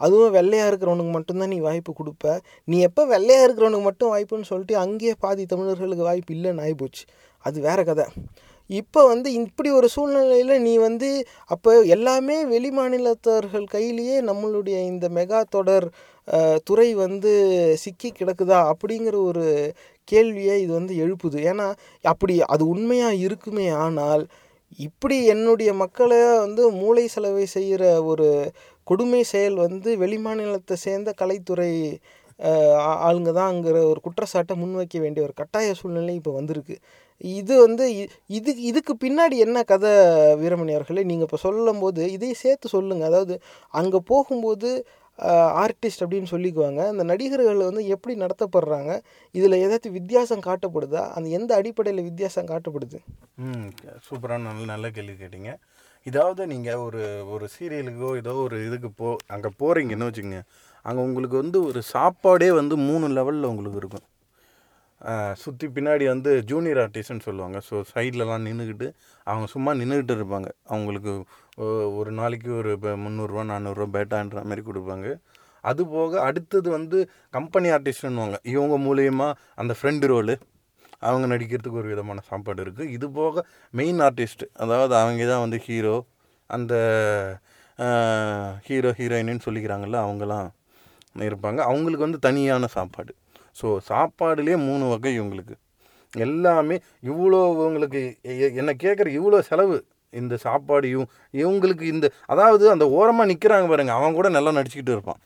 அதுவும் வெள்ளையாக இருக்கிறவனுக்கு மட்டும்தான் நீ வாய்ப்பு கொடுப்ப. நீ எப்போ வெள்ளையாக இருக்கிறவனுக்கு மட்டும் வாய்ப்புன்னு சொல்லிட்டு அங்கேயே பாதி தமிழர்களுக்கு வாய்ப்பு இல்லைன்னு ஆகிப்போச்சு அது வேற கதை. இப்போ வந்து இப்படி ஒரு சூழ்நிலையில் நீ வந்து அப்போ எல்லாமே வெளி மாநிலத்தவர்கள் கையிலேயே நம்மளுடைய இந்த மெகா தொடர் துறை வந்து சிக்கி கிடக்குதா அப்படிங்கிற ஒரு கேள்வியை இது வந்து எழுப்புது. ஏன்னா அப்படி அது உண்மையாக இருக்குமே ஆனால் இப்படி என்னுடைய மக்களை வந்து மூளை செலவை செய்கிற ஒரு கொடுமை செயல் வந்து வெளிமாநிலத்தை சேர்ந்த கலைத்துறை ஆளுங்க தான்ங்கிற ஒரு குற்றச்சாட்டை முன்வைக்க வேண்டிய ஒரு கட்டாய சூழ்நிலை இப்போ வந்திருக்கு. இது வந்து இது இதுக்கு பின்னாடி என்ன கதை வீரமணி அவர்களே? நீங்கள் இப்போ சொல்லும்போது இதையும் சேர்த்து சொல்லுங்கள் அதாவது அங்கே போகும்போது ஆர்டிஸ்ட் அப்படின்னு சொல்லிக்குவாங்க. அந்த நடிகர்கள் வந்து எப்படி நடத்தப்படுறாங்க இதில் ஏதாச்சும் வித்தியாசம் காட்டப்படுதா? அந்த எந்த அடிப்படையில் வித்தியாசம் காட்டப்படுது? ம் சூப்பரான நல்ல நல்ல கேள்வி கேட்டீங்க. இதாவது நீங்கள் ஒரு ஒரு சீரியலுக்கோ ஏதோ ஒரு இதுக்கு போ அங்கே போகிறீங்கன்னு வச்சுக்கோங்க. அங்கே உங்களுக்கு வந்து ஒரு சாப்பாடே வந்து மூணு லெவலில் உங்களுக்கு இருக்கும். சுற்றி பின்னாடி வந்து ஜூனியர் ஆர்டிஸ்ட்னு சொல்லுவாங்க. ஸோ சைட்லலாம் நின்றுக்கிட்டு அவங்க சும்மா நின்றுக்கிட்டு இருப்பாங்க. அவங்களுக்கு ஒரு நாளைக்கு ஒரு இப்போ முந்நூறுரூவா நானூறுரூவா பேட்டான்ற மாதிரி கொடுப்பாங்க. அது போக அடுத்தது வந்து கம்பெனி ஆர்டிஸ்ட்னுவாங்க இவங்க மூலயமா அந்த ஃப்ரெண்டு ரோலு அவங்க நடிக்கிறதுக்கு ஒரு விதமான சாப்பாடு இருக்குது இது போக மெயின் ஆர்டிஸ்ட் அதாவது அவங்க தான் வந்து ஹீரோ அந்த ஹீரோ ஹீரோயின்னு சொல்லிக்கிறாங்கள்ல அவங்களாம் இருப்பாங்க. அவங்களுக்கு வந்து தனியான சாப்பாடு. ஸோ சாப்பாடுலேயே மூணு வகை இவங்களுக்கு. எல்லாமே இவ்வளோ இவங்களுக்கு எ- என்னை கேட்குற இவ்வளோ செலவு. இந்த சாப்பாடு இவங்க இவங்களுக்கு இந்த அதாவது அந்த ஓரமாக நிற்கிறாங்க பாருங்க அவன் கூட நல்லா நடிச்சுக்கிட்டு இருப்பான்.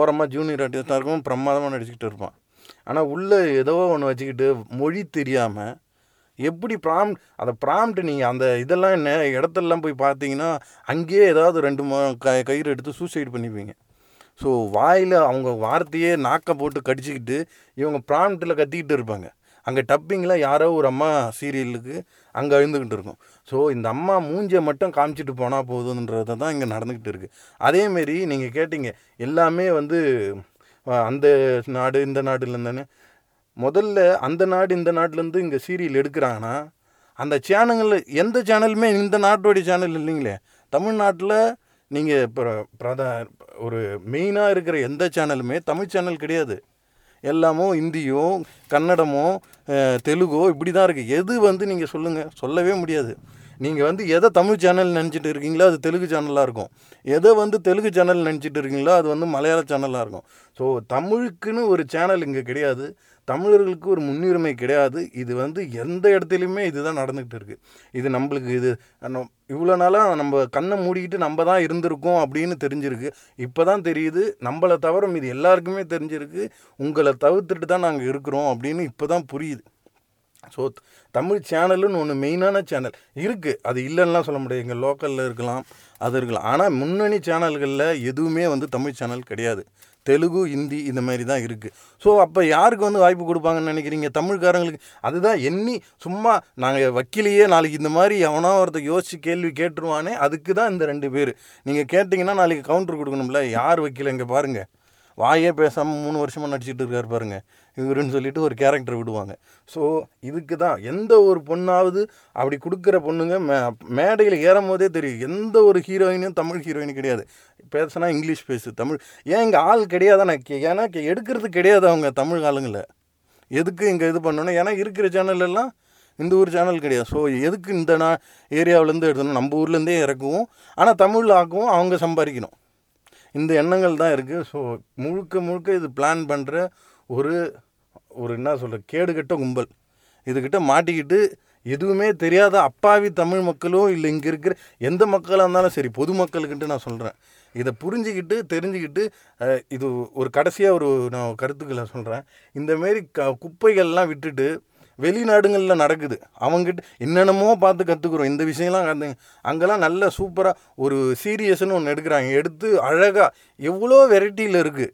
ஓரமாக ஜூனியர் ஆர்டிஸ்டாக இருக்கும் பிரமாதமாக நடிச்சுக்கிட்டு இருப்பான். ஆனால் உள்ளே ஏதோ ஒன்று வச்சுக்கிட்டு மொழி தெரியாமல் எப்படி ப்ராம்ட் அதை ப்ராம்ட் நீங்கள் அந்த இதெல்லாம் என்ன இடத்தெல்லாம் போய் பார்த்தீங்கன்னா அங்கேயே ஏதாவது ரெண்டு மா க கயிறு எடுத்து சூசைட் பண்ணிப்பீங்க. ஸோ வாயில் அவங்க வார்த்தையே நாக்கை போட்டு கடிச்சிக்கிட்டு இவங்க ப்ராம்ப்டில் கத்திக்கிட்டு இருப்பாங்க. அங்கே டப்பிங்கில் யாரோ ஒரு அம்மா சீரியலுக்கு அங்கே அழுந்துக்கிட்டு இருக்கும். ஸோ இந்த அம்மா மூஞ்சியை மட்டும் காமிச்சிட்டு போனால் போதுன்றது தான் இங்கே நடந்துக்கிட்டு இருக்குது அதேமாரி நீங்கள் கேட்டிங்க எல்லாமே வந்து அந்த நாடு இந்த நாடுலேருந்தானே முதல்ல அந்த நாடு இந்த நாட்டிலேருந்து இங்கே சீரியல் எடுக்கிறாங்கன்னா அந்த சேனலில் எந்த சேனலுமே இந்த நாட்டோடைய சேனல் இல்லைங்களே. தமிழ்நாட்டில் நீங்கள் இப்போ பிரதா ஒரு மெயினாக இருக்கிற எந்த சேனலுமே தமிழ் சேனல் கிடையாது. எல்லாமோ ஹிந்தியோ கன்னடமோ தெலுங்கோ இப்படி தான் இருக்குது எது வந்து நீங்கள் சொல்லுங்கள் சொல்லவே முடியாது. நீங்கள் வந்து எதை தமிழ் சேனல் நினச்சிட்டு இருக்கீங்களோ அது தெலுங்கு சேனலாக இருக்கும். எதை வந்து தெலுங்கு சேனல் நினச்சிட்டு இருக்கீங்களோ அது வந்து மலையாள சேனலாக இருக்கும். ஸோ தமிழுக்குன்னு ஒரு சேனல் இங்கே கிடையாது. தமிழர்களுக்கு ஒரு முன்னுரிமை கிடையாது. இது வந்து எந்த இடத்துலையுமே இதுதான் நடந்துக்கிட்டு இருக்குது இது நம்மளுக்கு இது இவ்வளோ நாளாக நம்ம கண்ணை மூடிக்கிட்டு நம்ம தான் இருந்திருக்கோம் அப்படின்னு தெரிஞ்சிருக்கு. இப்போ தான் தெரியுது நம்மளை தவிர இது எல்லாருக்குமே தெரிஞ்சிருக்கு. உங்களை தவிர்த்துட்டு தான் நாங்கள் இருக்கிறோம் அப்படின்னு இப்போ தான் புரியுது. ஸோ தமிழ் சேனலுன்னு ஒன்று மெயினான சேனல். இருக்குது அது இல்லைன்னா சொல்ல முடியாது. எங்கள் லோக்கலில் இருக்கலாம் அது இருக்கலாம். ஆனால் முன்னணி சேனல்களில் எதுவுமே வந்து தமிழ் சேனல் கிடையாது. தெலுங்கு ஹிந்தி இந்த மாதிரி தான் இருக்குது ஸோ அப்போ யாருக்கு வந்து வாய்ப்பு கொடுப்பாங்கன்னு நினைக்கிறீங்க? தமிழ்காரங்களுக்கு. அதுதான் எண்ணி சும்மா நாங்கள் வக்கீலையே நாளைக்கு இந்த மாதிரி எவனோ ஒருத்தர் யோசிச்சு கேள்வி கேட்டுருவானே அதுக்கு தான் இந்த ரெண்டு பேர். நீங்கள் கேட்டிங்கன்னா நாளைக்கு கவுண்டர் கொடுக்கணும்ல. யார் வக்கீல்? இங்கே பாருங்கள் வாயே பேசாமல் மூணு வருஷமாக நடிச்சிட்டு இருக்கார் பாருங்கள் இவருன்னு சொல்லிட்டு ஒரு கேரக்டர் விடுவாங்க. ஸோ இதுக்கு தான் எந்த ஒரு பொண்ணாவது அப்படி கொடுக்குற பொண்ணுங்க மே மேடையில் ஏறும் போதே தெரியும். எந்த ஒரு ஹீரோயினும் தமிழ் ஹீரோயின் கிடையாது. பேசுனா இங்கிலீஷ் பேசு தமிழ். ஏன் இங்கே ஆள் கிடையாதானே ஏன்னா கே- எடுக்கிறது கிடையாது அவங்க தமிழ் ஆளுங்களை. எதுக்கு இங்கே இது பண்ணணும்? ஏன்னா இருக்கிற சேனல்லாம் இந்த ஊர் சேனல் கிடையாது. ஸோ எதுக்கு இந்த நான் ஏரியாவிலேருந்து எடுத்தணும் நம்ம ஊர்லேருந்தே இறக்குவோம். ஆனால் தமிழ் ஆக்குவோம் அவங்க சம்பாதிக்கணும். இந்த எண்ணங்கள் தான் இருக்குது ஸோ முழுக்க முழுக்க இது பிளான் பண்ணுற ஒரு ஒரு என்ன சொல்கிற கேடுகட்ட கும்பல். இதுக்கிட்ட மாட்டிக்கிட்டு எதுவுமே தெரியாத அப்பாவி தமிழ் மக்களும் இல்லை இங்கே இருக்கிற எந்த மக்களாக இருந்தாலும் சரி பொதுமக்களுக்கிட்ட நான் சொல்கிறேன் இதை புரிஞ்சுக்கிட்டு தெரிஞ்சுக்கிட்டு இது ஒரு கடைசியாக ஒரு நான் கருத்துக்களை சொல்கிறேன் இந்தமாரி க குப்பைகள்லாம் விட்டுட்டு வெளிநாடுங்களில் நடக்குது. அவங்ககிட்ட என்னென்னமோ பார்த்து கற்றுக்குறோம் இந்த விஷயம்லாம் கற்று அங்கெல்லாம் நல்ல சூப்பராக ஒரு சீரியஸ்னு ஒன்று எடுக்கிறாங்க. எடுத்து அழகாக எவ்வளோ வெரைட்டியில் இருக்குது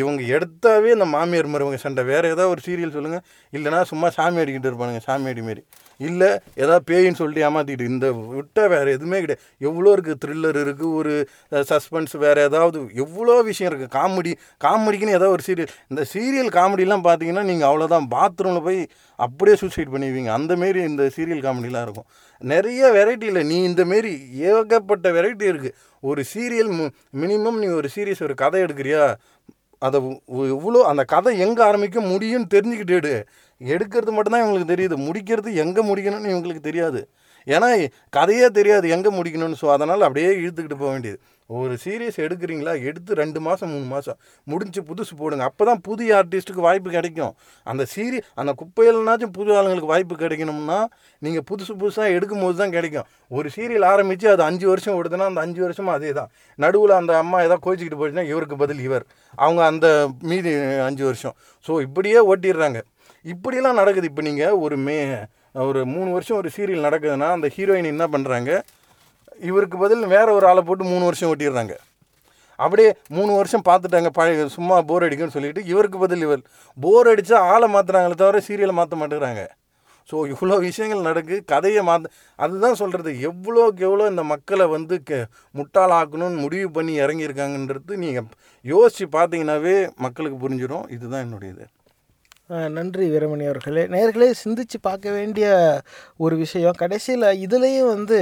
இவங்க எடுத்தாவே இந்த மாமியார் மருமக சண்டை. வேறு ஏதாவது ஒரு சீரியல் சொல்லுங்கள் இல்லைனா சும்மா சாமி அடிக்கிட்டு இருப்பானுங்க சாமி அடி மாரி. இல்லை ஏதாவது பேயின்னு சொல்லிட்டு ஏமாற்றிக்கிட்டு இந்த விட்டால் வேறு எதுவுமே கிடையாது. எவ்வளோ இருக்குது த்ரில்லர் இருக்குது ஒரு சஸ்பென்ஸ் வேறு ஏதாவது எவ்வளோ விஷயம் இருக்குது காமெடி காமெடிக்குன்னு ஏதாவது ஒரு சீரியல் இந்த சீரியல் காமெடிலாம் பார்த்தீங்கன்னா நீங்கள் அவ்வளோதான். பாத்ரூமில் போய் அப்படியே சூசைட் பண்ணிடுவீங்க. அந்தமாரி இந்த சீரியல் காமெடிலாம் இருக்கும். நிறைய வெரைட்டியில் நீ இந்தமாரி ஏகப்பட்ட வெரைட்டி இருக்குது ஒரு சீரியல் மினிமம் நீ ஒரு சீரியஸ் ஒரு கதை எடுக்கிறியா? அதை இவ்வளோ அந்த கதை எங்கே ஆரம்பிக்க முடியும்னு தெரிஞ்சுக்கிட்டு எடு. எடுக்கிறது மட்டும்தான் இவங்களுக்கு தெரியுது. முடிக்கிறது எங்கே முடிக்கணும்னு இவங்களுக்கு தெரியாது. ஏன்னா கதையே தெரியாது எங்கே முடிக்கணும்னு. ஸோ அதனால் அப்படியே இழுத்துக்கிட்டு போக வேண்டியது. ஒரு சீரியஸ் எடுக்கிறீங்களா? எடுத்து ரெண்டு மாதம் மூணு மாதம் முடிஞ்சு புதுசு போடுங்க. அப்போ தான் புதிய ஆர்டிஸ்ட்டுக்கு வாய்ப்பு கிடைக்கும். அந்த சீரி அந்த குப்பையிலனாச்சும் புது ஆளுங்களுக்கு வாய்ப்பு கிடைக்கணும்னா நீங்கள் புதுசு புதுசாக எடுக்கும் போது தான் கிடைக்கும். ஒரு சீரியல் ஆரம்பித்து அது அஞ்சு வருஷம் ஓடுதுன்னா அந்த அஞ்சு வருஷமும் அதே தான் நடுவில் அந்த அம்மா ஏதாவது கோச்சிக்கிட்டு போச்சுன்னா இவருக்கு பதில் இவர். அவங்க அந்த மீதி அஞ்சு வருஷம். ஸோ இப்படியே ஓட்டிடுறாங்க. இப்படியெல்லாம் நடக்குது. இப்போ நீங்கள் ஒரு மே ஒரு மூணு வருஷம் ஒரு சீரியல் நடக்குதுன்னா அந்த ஹீரோயின் என்ன பண்ணுறாங்க இவருக்கு பதில் வேறு ஒரு ஆளை போட்டு மூணு வருஷம் ஓட்டிடுறாங்க. அப்படியே மூணு வருஷம் பார்த்துட்டாங்க பழைய சும்மா போர் அடிக்கும்னு சொல்லிட்டு இவருக்கு பதில் இவர். போர் அடித்தா ஆளை மாற்றுறாங்களே தவிர சீரியலை மாற்ற மாட்டேங்கிறாங்க. ஸோ இவ்வளோ விஷயங்கள் நடக்கு கதையை மாற்ற அதுதான் சொல்கிறது எவ்வளோக்கு எவ்வளோ இந்த மக்களை வந்து க முட்டாளாக்கணும்னு முடிவு பண்ணி இறங்கியிருக்காங்கன்றது நீங்கள் யோசித்து பார்த்தீங்கன்னாவே மக்களுக்கு புரிஞ்சிடும் இதுதான் என்னுடைய இது. நன்றி வீரமணி அவர்களே. நேர்களே சிந்தித்து பார்க்க வேண்டிய ஒரு விஷயம் கடைசியில் இதுலேயும் வந்து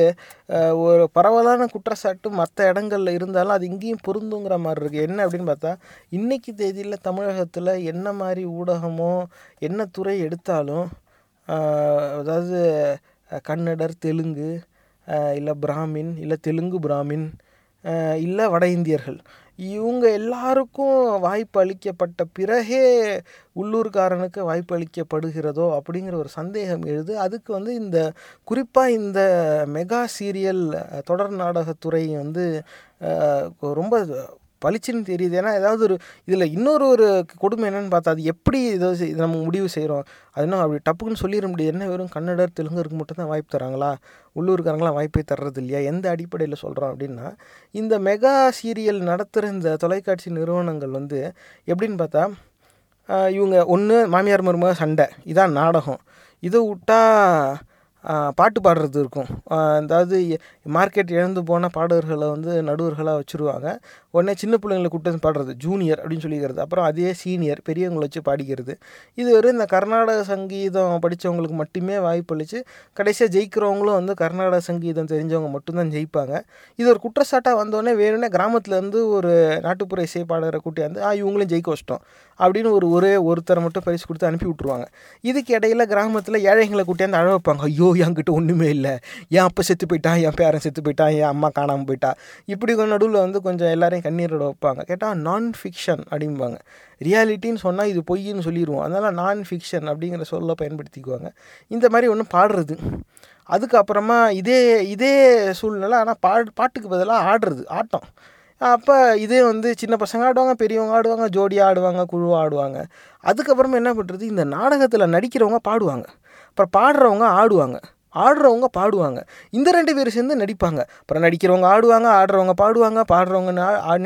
ஒரு பரவலான குற்றச்சாட்டு மற்ற இடங்களில் இருந்தாலும் அது இங்கேயும் பொருந்துங்கிற மாதிரி இருக்குது என்ன அப்படின்னு பார்த்தா இன்றைக்கி தேதியில் தமிழகத்தில் என்ன மாதிரி ஊடகமோ என்ன துறை எடுத்தாலும் அதாவது கன்னடர் தெலுங்கு இல்லை பிராமின் இல்லை தெலுங்கு பிராமின் இல்லை வட இந்தியர்கள். இவங்க எல்லாருக்கும் வாய்ப்பு அளிக்கப்பட்ட பிறகே உள்ளூர்காரனுக்கு வாய்ப்பு அளிக்கப்படுகிறதோ அப்படிங்கிற ஒரு சந்தேகம் எழுது. அதுக்கு வந்து இந்த குறிப்பாக இந்த மெகா சீரியல் தொடர் நாடகத்துறை வந்து ரொம்ப பளிச்சுன்னு தெரியுது. ஏன்னா ஏதாவது ஒரு இதில் இன்னொரு ஒரு கொடுமை என்னென்னு பார்த்தா அது எப்படி இதை செய்- நம்ம முடிவு செய்கிறோம் அது இன்னும் அப்படி டப்புக்குன்னு சொல்லிட முடியாது. என்ன வெறும் கன்னடர் தெலுங்கருக்கு மட்டும்தான் வாய்ப்பு தராங்களா? உள்ளூர்காரங்களாம் வாய்ப்பே தர்றது இல்லையா? எந்த அடிப்படையில் சொல்கிறோம் அப்படின்னா இந்த மெகா சீரியல் நடத்துகிற இந்த தொலைக்காட்சி நிறுவனங்கள் வந்து எப்படின்னு பார்த்தா இவங்க ஒன்று மாமியார் மருமக சண்டை. இதான் நாடகம். இதை விட்டா பாட்டு பாடுறது இருக்கும். அதாவது மார்க்கெட் இழந்து போன பாடகர்களை வந்து நடுவர்களாக வச்சுருவாங்க. உடனே சின்ன பிள்ளைங்களை கூட்டம் பாடுறது ஜூனியர் அப்படின்னு சொல்லிக்கிறது. அப்புறம் அதே சீனியர் பெரியவங்களை வச்சு பாடிக்கிறது. இது வெறும் இந்த கர்நாடக சங்கீதம் படித்தவங்களுக்கு மட்டுமே வாய்ப்பு அளித்து கடைசியாக ஜெயிக்கிறவங்களும் வந்து கர்நாடக சங்கீதம் தெரிஞ்சவங்க மட்டும்தான் ஜெயிப்பாங்க. இது ஒரு குற்றச்சாட்டாக வந்தோடனே வேணும்னே கிராமத்துலேருந்து ஒரு நாட்டுப்புற இசை பாடகரை கூட்டியாந்து ஆ இவங்களையும் ஜெயிக்க வச்சிட்டோம். அப்படின்னு ஒரு ஒரே ஒருத்தரை மட்டும் பரிசு கொடுத்து அனுப்பி விட்ருவாங்க இதுக்கு இடையில கிராமத்தில் ஏழைங்களை கூட்டியாந்து அழ வைப்பாங்க. ஐயோ என்கிட்ட ஒன்றுமே இல்லை. என் அப்பா செத்து போயிட்டான் என் பேரன் செத்து போயிட்டான் என் அம்மா காணாமல் போயிட்டா. இப்படி நடுவில் வந்து கொஞ்சம் எல்லாரையும் கண்ணீரோட வைப்பாங்க. கேட்டால் நான் ஃபிக்ஷன் அப்படிம்பாங்க. ரியாலிட்டின்னு சொன்னால் இது பொய்ன்னு சொல்லிடுவோம் அதனால் நான் ஃபிக்ஷன் அப்படிங்கிற சொல்ல பயன்படுத்திக்குவாங்க. இந்த மாதிரி ஒன்று பாடுறது. அதுக்கப்புறமா இதே இதே சூழ்நிலை ஆனால் பா பாட்டுக்கு பதிலாக ஆடுறது. ஆட்டம். அப்போ இதே வந்து சின்ன பசங்க ஆடுவாங்க பெரியவங்க ஆடுவாங்க ஜோடியாக ஆடுவாங்க குழுவாக ஆடுவாங்க. அதுக்கப்புறமா என்ன பண்ணுறது இந்த நாடகத்தில் நடிக்கிறவங்க பாடுவாங்க. அப்புறம் பாடுறவங்க ஆடுவாங்க. ஆடுறவங்க பாடுவாங்க. இந்த ரெண்டு பேர் சேர்ந்து நடிப்பாங்க. அப்புறம் நடிக்கிறவங்க ஆடுவாங்க ஆடுறவங்க பாடுவாங்க பாடுறவங்க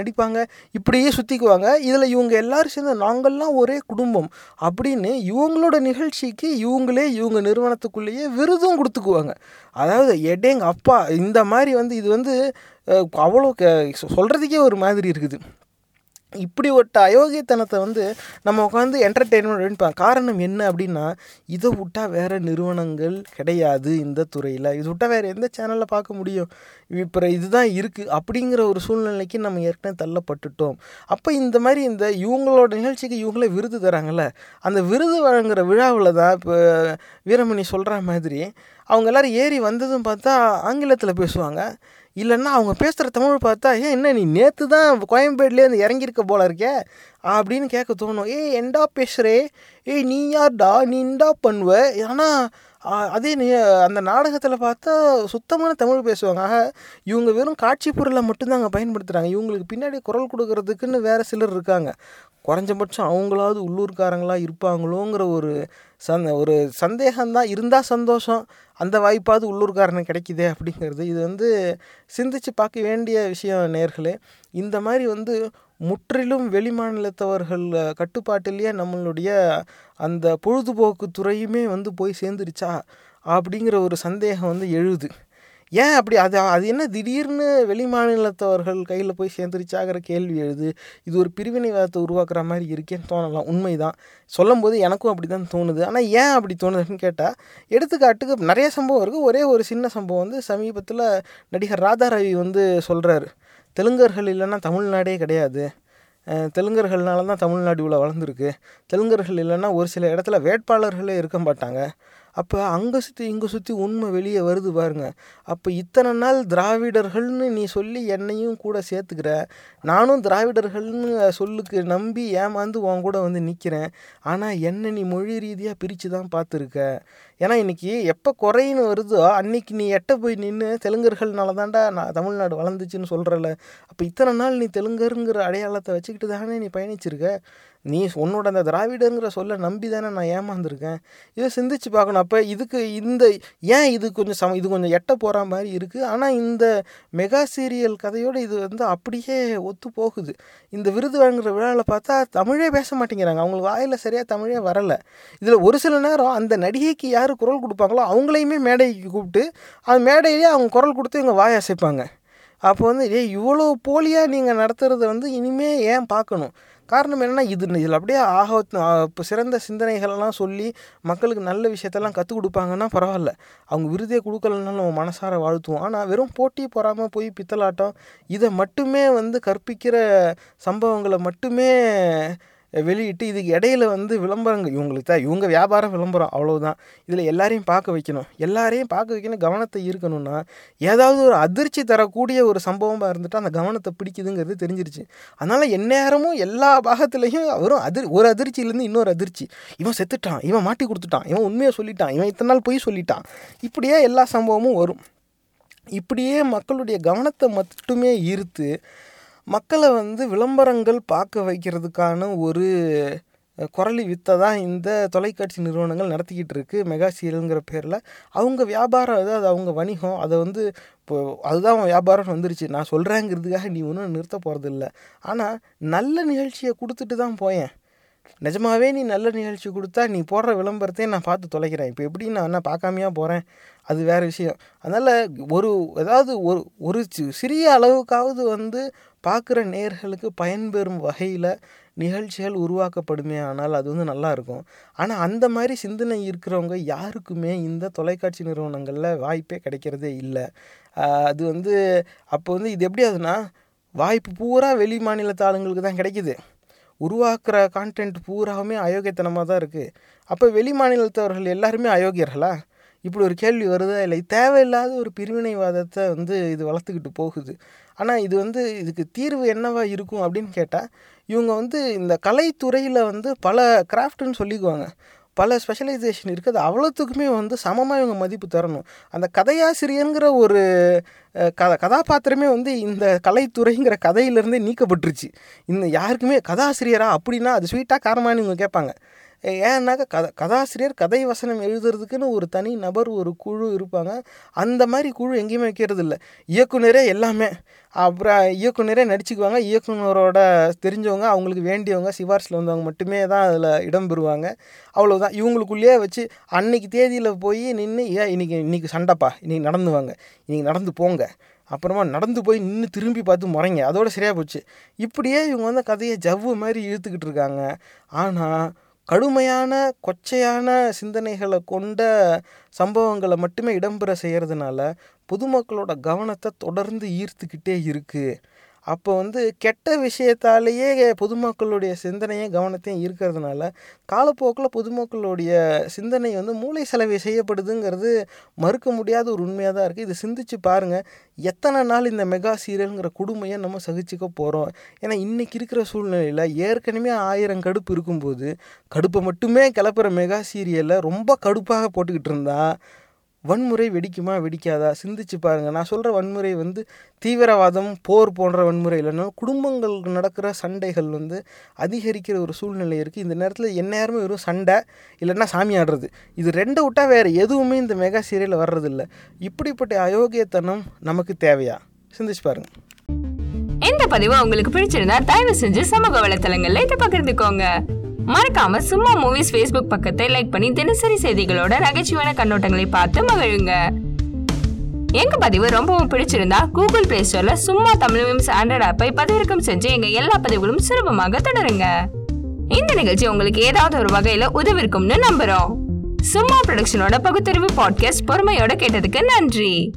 நடிப்பாங்க. இப்படியே சுற்றிக்குவாங்க இதில் இவங்க எல்லோரும் சேர்ந்து நாங்கள்லாம் ஒரே குடும்பம். அப்படின்னு இவங்களோட நிகழ்ச்சிக்கு இவங்களே இவங்க நிறுவனத்துக்குள்ளேயே விருதும் கொடுத்துக்குவாங்க. அதாவது எடேங்க அப்பா இந்த மாதிரி வந்து இது வந்து அவ்வளோ க சொல்கிறதுக்கே ஒரு மாதிரி இருக்குது. இப்படி ஒரு அயோக்கியத்தனத்தை வந்து நம்ம உட்காந்து என்டர்டெயின்மெண்ட் அப்படின்னு காரணம் என்ன அப்படின்னா இதை விட்டால் வேறு நிறுவனங்கள் கிடையாது இந்த துறையில். இது விட்டால் வேறு எந்த சேனலில் பார்க்க முடியும்? இப்போ இதுதான் இருக்குது அப்படிங்கிற ஒரு சூழ்நிலைக்கு நம்ம ஏற்கனவே தள்ளப்பட்டுட்டோம். அப்போ இந்த மாதிரி இந்த இவங்களோட நிகழ்ச்சிக்கு இவங்களே விருது தராங்கல்ல? அந்த விருது வழங்குகிற விழாவில் தான் இப்போ வீரமணி சொல்கிற மாதிரி அவங்க எல்லாரும் ஏறி வந்ததும் பார்த்தா ஆங்கிலத்தில் பேசுவாங்க. இல்லைன்னா அவங்க பேசுகிற தமிழ் பார்த்தா ஏன் என்ன நீ நேற்று தான் கோயம்பேடுலேருந்து இறங்கியிருக்க போல இருக்கே? அப்படின்னு கேட்க தோணும். ஏய் என்டா பேசுகிறே ஏய் நீ யார்டா? நீ இண்டா பண்ணுவ? ஆனால் அதே நீ அந்த நாடகத்தில் பார்த்தா சுத்தமான தமிழ் பேசுவாங்க. ஆக இவங்க வெறும் காட்சி பொருளை மட்டும்தான் அங்கே பயன்படுத்துகிறாங்க இவங்களுக்கு பின்னாடி குரல் கொடுக்கறதுக்குன்னு வேறு சிலர் இருக்காங்க. குறைஞ்சபட்சம் அவங்களாவது உள்ளூர்காரங்களாக இருப்பாங்களோங்கிற ஒரு சந்த ஒரு சந்தேகம்தான். இருந்தால் சந்தோஷம் அந்த வாய்ப்பாவது உள்ளூர்காரனுக்கு கிடைக்குதே அப்படிங்கிறது. இது வந்து சிந்திச்சு பார்க்க வேண்டிய விஷயம் நேர்களே. இந்த மாதிரி வந்து முற்றிலும் வெளிமாநிலத்தவர்கள் கட்டுப்பாட்டிலேயே நம்மளுடைய அந்த பொழுதுபோக்கு துறையுமே வந்து போய் சேர்ந்துருச்சா அப்படிங்கிற ஒரு சந்தேகம் வந்து எழுது. ஏன் அப்படி? அது அது என்ன திடீர்னு வெளிமாநிலத்தவர்கள் கையில் போய் சேர்ந்துருச்சாகிற கேள்வி எழுது. இது ஒரு பிரிவினைவாதத்தை உருவாக்குற மாதிரி இருக்கேன்னு தோணலாம். உண்மை தான் சொல்லும்போது எனக்கும் அப்படி தான் தோணுது. ஆனால் ஏன் அப்படி தோணுதுன்னு கேட்டால் எடுத்துக்காட்டுக்கு நிறைய சம்பவம் இருக்குது ஒரே ஒரு சின்ன சம்பவம் வந்து சமீபத்தில் நடிகர் ராதா ரவி வந்து சொல்கிறாரு தெலுங்கர்கள் இல்லைன்னா தமிழ்நாடே கிடையாது. தெலுங்கர்கள்னால தான் தமிழ்நாடு இவ்வளோ வளர்ந்துருக்கு. தெலுங்கர்கள் இல்லைன்னா ஒரு சில இடத்துல வேட்பாளர்களே இருக்க மாட்டாங்க. அப்போ அங்கே சுற்றி இங்கே சுற்றி உண்மை வெளியே வருது பாருங்க. அப்போ இத்தனை நாள் திராவிடர்கள்னு நீ சொல்லி என்னையும் கூட சேர்த்துக்கிற நானும் திராவிடர்கள்னு சொல்லுக்கு நம்பி ஏமாந்து உன் கூட வந்து நிற்கிறேன் ஆனால் என்ன நீ மொழி ரீதியாக பிரித்து தான் பார்த்துருக்க. ஏன்னா இன்றைக்கி எப்போ குறைன்னு வருதோ அன்னைக்கு நீ எட்ட போய் நின்று தெலுங்கர்கள்னால தாண்டா நான் தமிழ்நாடு வளர்ந்துச்சுன்னு சொல்கிறல அப்போ இத்தனை நாள் நீ தெலுங்கருங்கிற அடையாளத்தை வச்சுக்கிட்டு தானே நீ பயணிச்சிருக்க? நீ உன்னோட அந்த திராவிடங்கிற சொல்ல நம்பி தானே நான் ஏமாந்துருக்கேன்? இதை சிந்திச்சு பார்க்கணும். அப்போ இதுக்கு இந்த ஏன் இது கொஞ்சம் சம இது கொஞ்சம் எட்ட போகிற மாதிரி இருக்குது ஆனால் இந்த மெகா சீரியல் கதையோடு இது வந்து அப்படியே ஒத்து போகுது. இந்த விருது வழங்குற விழாவில் பார்த்தா தமிழே பேச மாட்டேங்கிறாங்க. அவங்களுக்கு வாயில் சரியாக தமிழே வரலை. இதில் ஒரு சில நேரம் அந்த நடிகைக்கு யார் குரல் கொடுப்பாங்களோ அவங்களையுமே மேடைக்கு கூப்பிட்டு அந்த மேடையிலே அவங்க குரல் கொடுத்து இவங்க வாய் அசைப்பாங்க. அப்போ வந்து ஏய் இவ்வளோ போலியாக நீங்கள் நடத்துகிறத வந்து இனிமே ஏன் பார்க்கணும்? காரணம் என்னென்னா இது இதில் அப்படியே ஆக இப்போ சிறந்த சிந்தனைகளெல்லாம் சொல்லி மக்களுக்கு நல்ல விஷயத்தெல்லாம் கற்றுக் கொடுப்பாங்கன்னா பரவாயில்ல. அவங்க விருதே கொடுக்கலனாலும் நம்ம மனசார வாழ்த்துவோம். ஆனால் வெறும் போட்டி போகாமல் போய் பித்தலாட்டம் இதை மட்டுமே வந்து கற்பிக்கிற சம்பவங்களை மட்டுமே வெளியிட்டு இதுக்கு இடையில வந்து விளம்பரங்கள் இவங்களுக்கு தான் இவங்க வியாபாரம் விளம்பரம் அவ்வளோதான் இதில் எல்லாரையும் பார்க்க வைக்கணும். எல்லாரையும் பார்க்க வைக்கணும் கவனத்தை ஈர்க்கணும்னா ஏதாவது ஒரு அதிர்ச்சி தரக்கூடிய ஒரு சம்பவமாக இருந்துட்டு அந்த கவனத்தை பிடிக்குதுங்கிறது தெரிஞ்சிருச்சு. அதனால் எந்நேரமும் எல்லா பாகத்துலேயும் வரும் அதிர் ஒரு அதிர்ச்சியிலேருந்து இன்னொரு அதிர்ச்சி. இவன் செத்துட்டான் இவன் மாட்டி கொடுத்துட்டான் இவன் உண்மையை சொல்லிட்டான் இவன் இத்தனை நாள் பொய் சொல்லிட்டான். இப்படியே எல்லா சம்பவமும் வரும். இப்படியே மக்களுடைய கவனத்தை மட்டுமே ஈர்த்து மக்களை வந்து விளம்பரங்கள் பார்க்க வைக்கிறதுக்கான ஒரு குரலி வித்தை தான் இந்த தொலைக்காட்சி நிறுவனங்கள் நடத்திக்கிட்டு இருக்கு மெகா சீரியலுங்கிற பேரில். அவங்க வியாபாரம் அது அவங்க வணிகம் அதை வந்து இப்போ அதுதான் வியாபாரம் வந்துருச்சு. நான் சொல்கிறேங்கிறதுக்காக நீ ஒன்றும் நிறுத்த போகிறதில்ல ஆனால் நல்ல நிகழ்ச்சியை கொடுத்துட்டு தான் போயேன். நிஜமாவே நீ நல்ல நிகழ்ச்சி கொடுத்தா நீ போடுற விளம்பரத்தையும் நான் பார்த்து தொலைக்கிறேன். இப்போ எப்படி நான் என்ன பார்க்காமையாக போகிறேன் அது வேறு விஷயம். அதனால் ஒரு ஏதாவது ஒரு ஒரு சிறிய அளவுக்காவது வந்து பார்க்குற நேர்களுக்கு பயன்பெறும் வகையில் நிகழ்ச்சிகள் உருவாக்கப்படுமே ஆனால் அது வந்து நல்லாயிருக்கும் ஆனால் அந்த மாதிரி சிந்தனை இருக்கிறவங்க யாருக்குமே இந்த தொலைக்காட்சி நிறுவனங்களில் வாய்ப்பே கிடைக்கிறதே இல்லை. அது வந்து அப்போ வந்து இது எப்படி ஆகுதுன்னா வாய்ப்பு பூரா வெளி மாநிலத்து ஆளுங்களுக்கு தான் கிடைக்குது. உருவாக்குற கான்டென்ட் பூராவுமே அயோக்கியத்தனமாக தான் இருக்குது அப்போ வெளி மாநிலத்தவர்கள் எல்லாருமே அயோக்கியர்களா? இப்படி ஒரு கேள்வி வருதா இல்லை? தேவையில்லாத ஒரு பிரிவினைவாதத்தை வந்து இது வளர்த்துக்கிட்டு போகுது. ஆனால் இது வந்து இதுக்கு தீர்வு என்னவா இருக்கும் அப்படின்னு கேட்டால் இவங்க வந்து இந்த கலைத்துறையில் வந்து பல கிராஃப்ட்னு சொல்லிக்குவாங்க. பல ஸ்பெஷலைசேஷன் இருக்குது அது அவ்வளோத்துக்குமே வந்து சமமாக இவங்க மதிப்பு தரணும். அந்த கதையாசிரியங்கிற ஒரு கதை கதாபாத்திரமே வந்து இந்த கலைத்துறைங்கிற கதையிலேருந்தே நீக்கப்பட்டுருச்சு. இந்த யாருக்குமே கதாசிரியரா அப்படின்னா அது ஸ்வீட்டாக காரமானு இவங்க கேட்பாங்க. ஏன்னாக்கா கதை கதாசிரியர் கதை வசனம் எழுதுறதுக்குன்னு ஒரு தனி நபர் ஒரு குழு இருப்பாங்க. அந்த மாதிரி குழு எங்கேயுமே வைக்கிறது இல்லை இயக்குனரே எல்லாமே. அப்புறம் இயக்குனரே நடிச்சுக்குவாங்க. இயக்குனரோட தெரிஞ்சவங்க அவங்களுக்கு வேண்டியவங்க சிவார்ஸில் வந்தவங்க மட்டுமே தான் அதில் இடம் பெறுவாங்க. அவ்வளவுதான். இவங்களுக்குள்ளேயே வச்சு அன்னைக்கு தேதியில் போய் நின்று ஏன் இன்னைக்கு இன்னைக்கு சண்டைப்பா. இன்றைக்கி நடந்து வாங்க. இன்றைக்கி நடந்து போங்க. அப்புறமா நடந்து போய் நின்று திரும்பி பார்த்து முறைங்க. அதோட சரியாக போச்சு. இப்படியே இவங்க வந்து கதையை ஜவ்வு மாதிரி இழுத்துக்கிட்டு இருக்காங்க. ஆனால் கடுமையான கொச்சையான சிந்தனைகளை கொண்ட சம்பவங்களை மட்டுமே இடம்பெற செய்கிறதுனால பொதுமக்களோட கவனத்தை தொடர்ந்து ஈர்த்துக்கிட்டே இருக்குது அப்போ வந்து கெட்ட விஷயத்தாலேயே பொதுமக்களுடைய சிந்தனையும் கவனத்தையும் இருக்கிறதுனால காலப்போக்கில் பொதுமக்களுடைய சிந்தனை வந்து மூளை செலவை செய்யப்படுதுங்கிறது மறுக்க முடியாத ஒரு உண்மையாக தான் இருக்குது இதை சிந்திச்சு பாருங்கள் எத்தனை நாள் இந்த மெகா சீரியலுங்கிற கொடுமையை நம்ம சகிச்சுக்க போகிறோம் ஏன்னா இன்றைக்கி இருக்கிற சூழ்நிலையில் ஏற்கனவே ஆயிரம் கடுப்பு இருக்கும்போது கடுப்பை மட்டுமே கிளப்புற மெகா சீரியலை ரொம்ப கடுப்பாக போட்டுக்கிட்டு இருந்தால் வன்முறை வெடிக்குமா வெடிக்காதா? சிந்திச்சு பாருங்கள் நான் சொல்கிற வன்முறை வந்து தீவிரவாதம் போர் போன்ற வன்முறை இல்லைன்னா குடும்பங்களுக்கு நடக்கிற சண்டைகள் வந்து அதிகரிக்கிற ஒரு சூழ்நிலை இருக்குது இந்த நேரத்தில் எந்நேரமும் வெறும் சண்டை இல்லைன்னா சாமி ஆடுறது. இது ரெண்டை விட்டா வேறு எதுவுமே இந்த மெகா சீரியலில் வர்றதில்ல. இப்படிப்பட்ட அயோக்கியத்தனம் நமக்கு தேவையா? சிந்திச்சு பாருங்கள் இந்த பதிவு உங்களுக்கு பிடிச்சிருந்தா தயவு செஞ்சு சமூக வலைத்தளங்கள்ல இதை பகிர்ந்துக்கோங்க. மறக்காம சும்மா மூவிஸ் ஃபேஸ்புக் பக்கத்தை லைக் பண்ணி தினசரி செய்திகளோட நகைச்சுவையான கண்ணோட்டங்களை பார்த்து மகிழுங்க. எங்க பதிவு ரொம்பவும் பிடிச்சிருந்தா கூகுள் பிளே ஸ்டோர்ல சும்மா தமிழ் மீம்ஸ் ஆண்ட்ராய்ட் ஆப்பை பதிவிறக்கம் செஞ்சு எங்க எல்லா பதிவுகளும் சுலபமாக தொடருங்க. இந்த நிகழ்ச்சி உங்களுக்கு ஏதாவது ஒரு வகையில உதவிருக்கும்னு நம்புறோம். சும்மா ப்ரொடக்ஷனோட பகுத்தறிவு பாட்காஸ்ட் பொறுமையோட கேட்டதுக்கு நன்றி.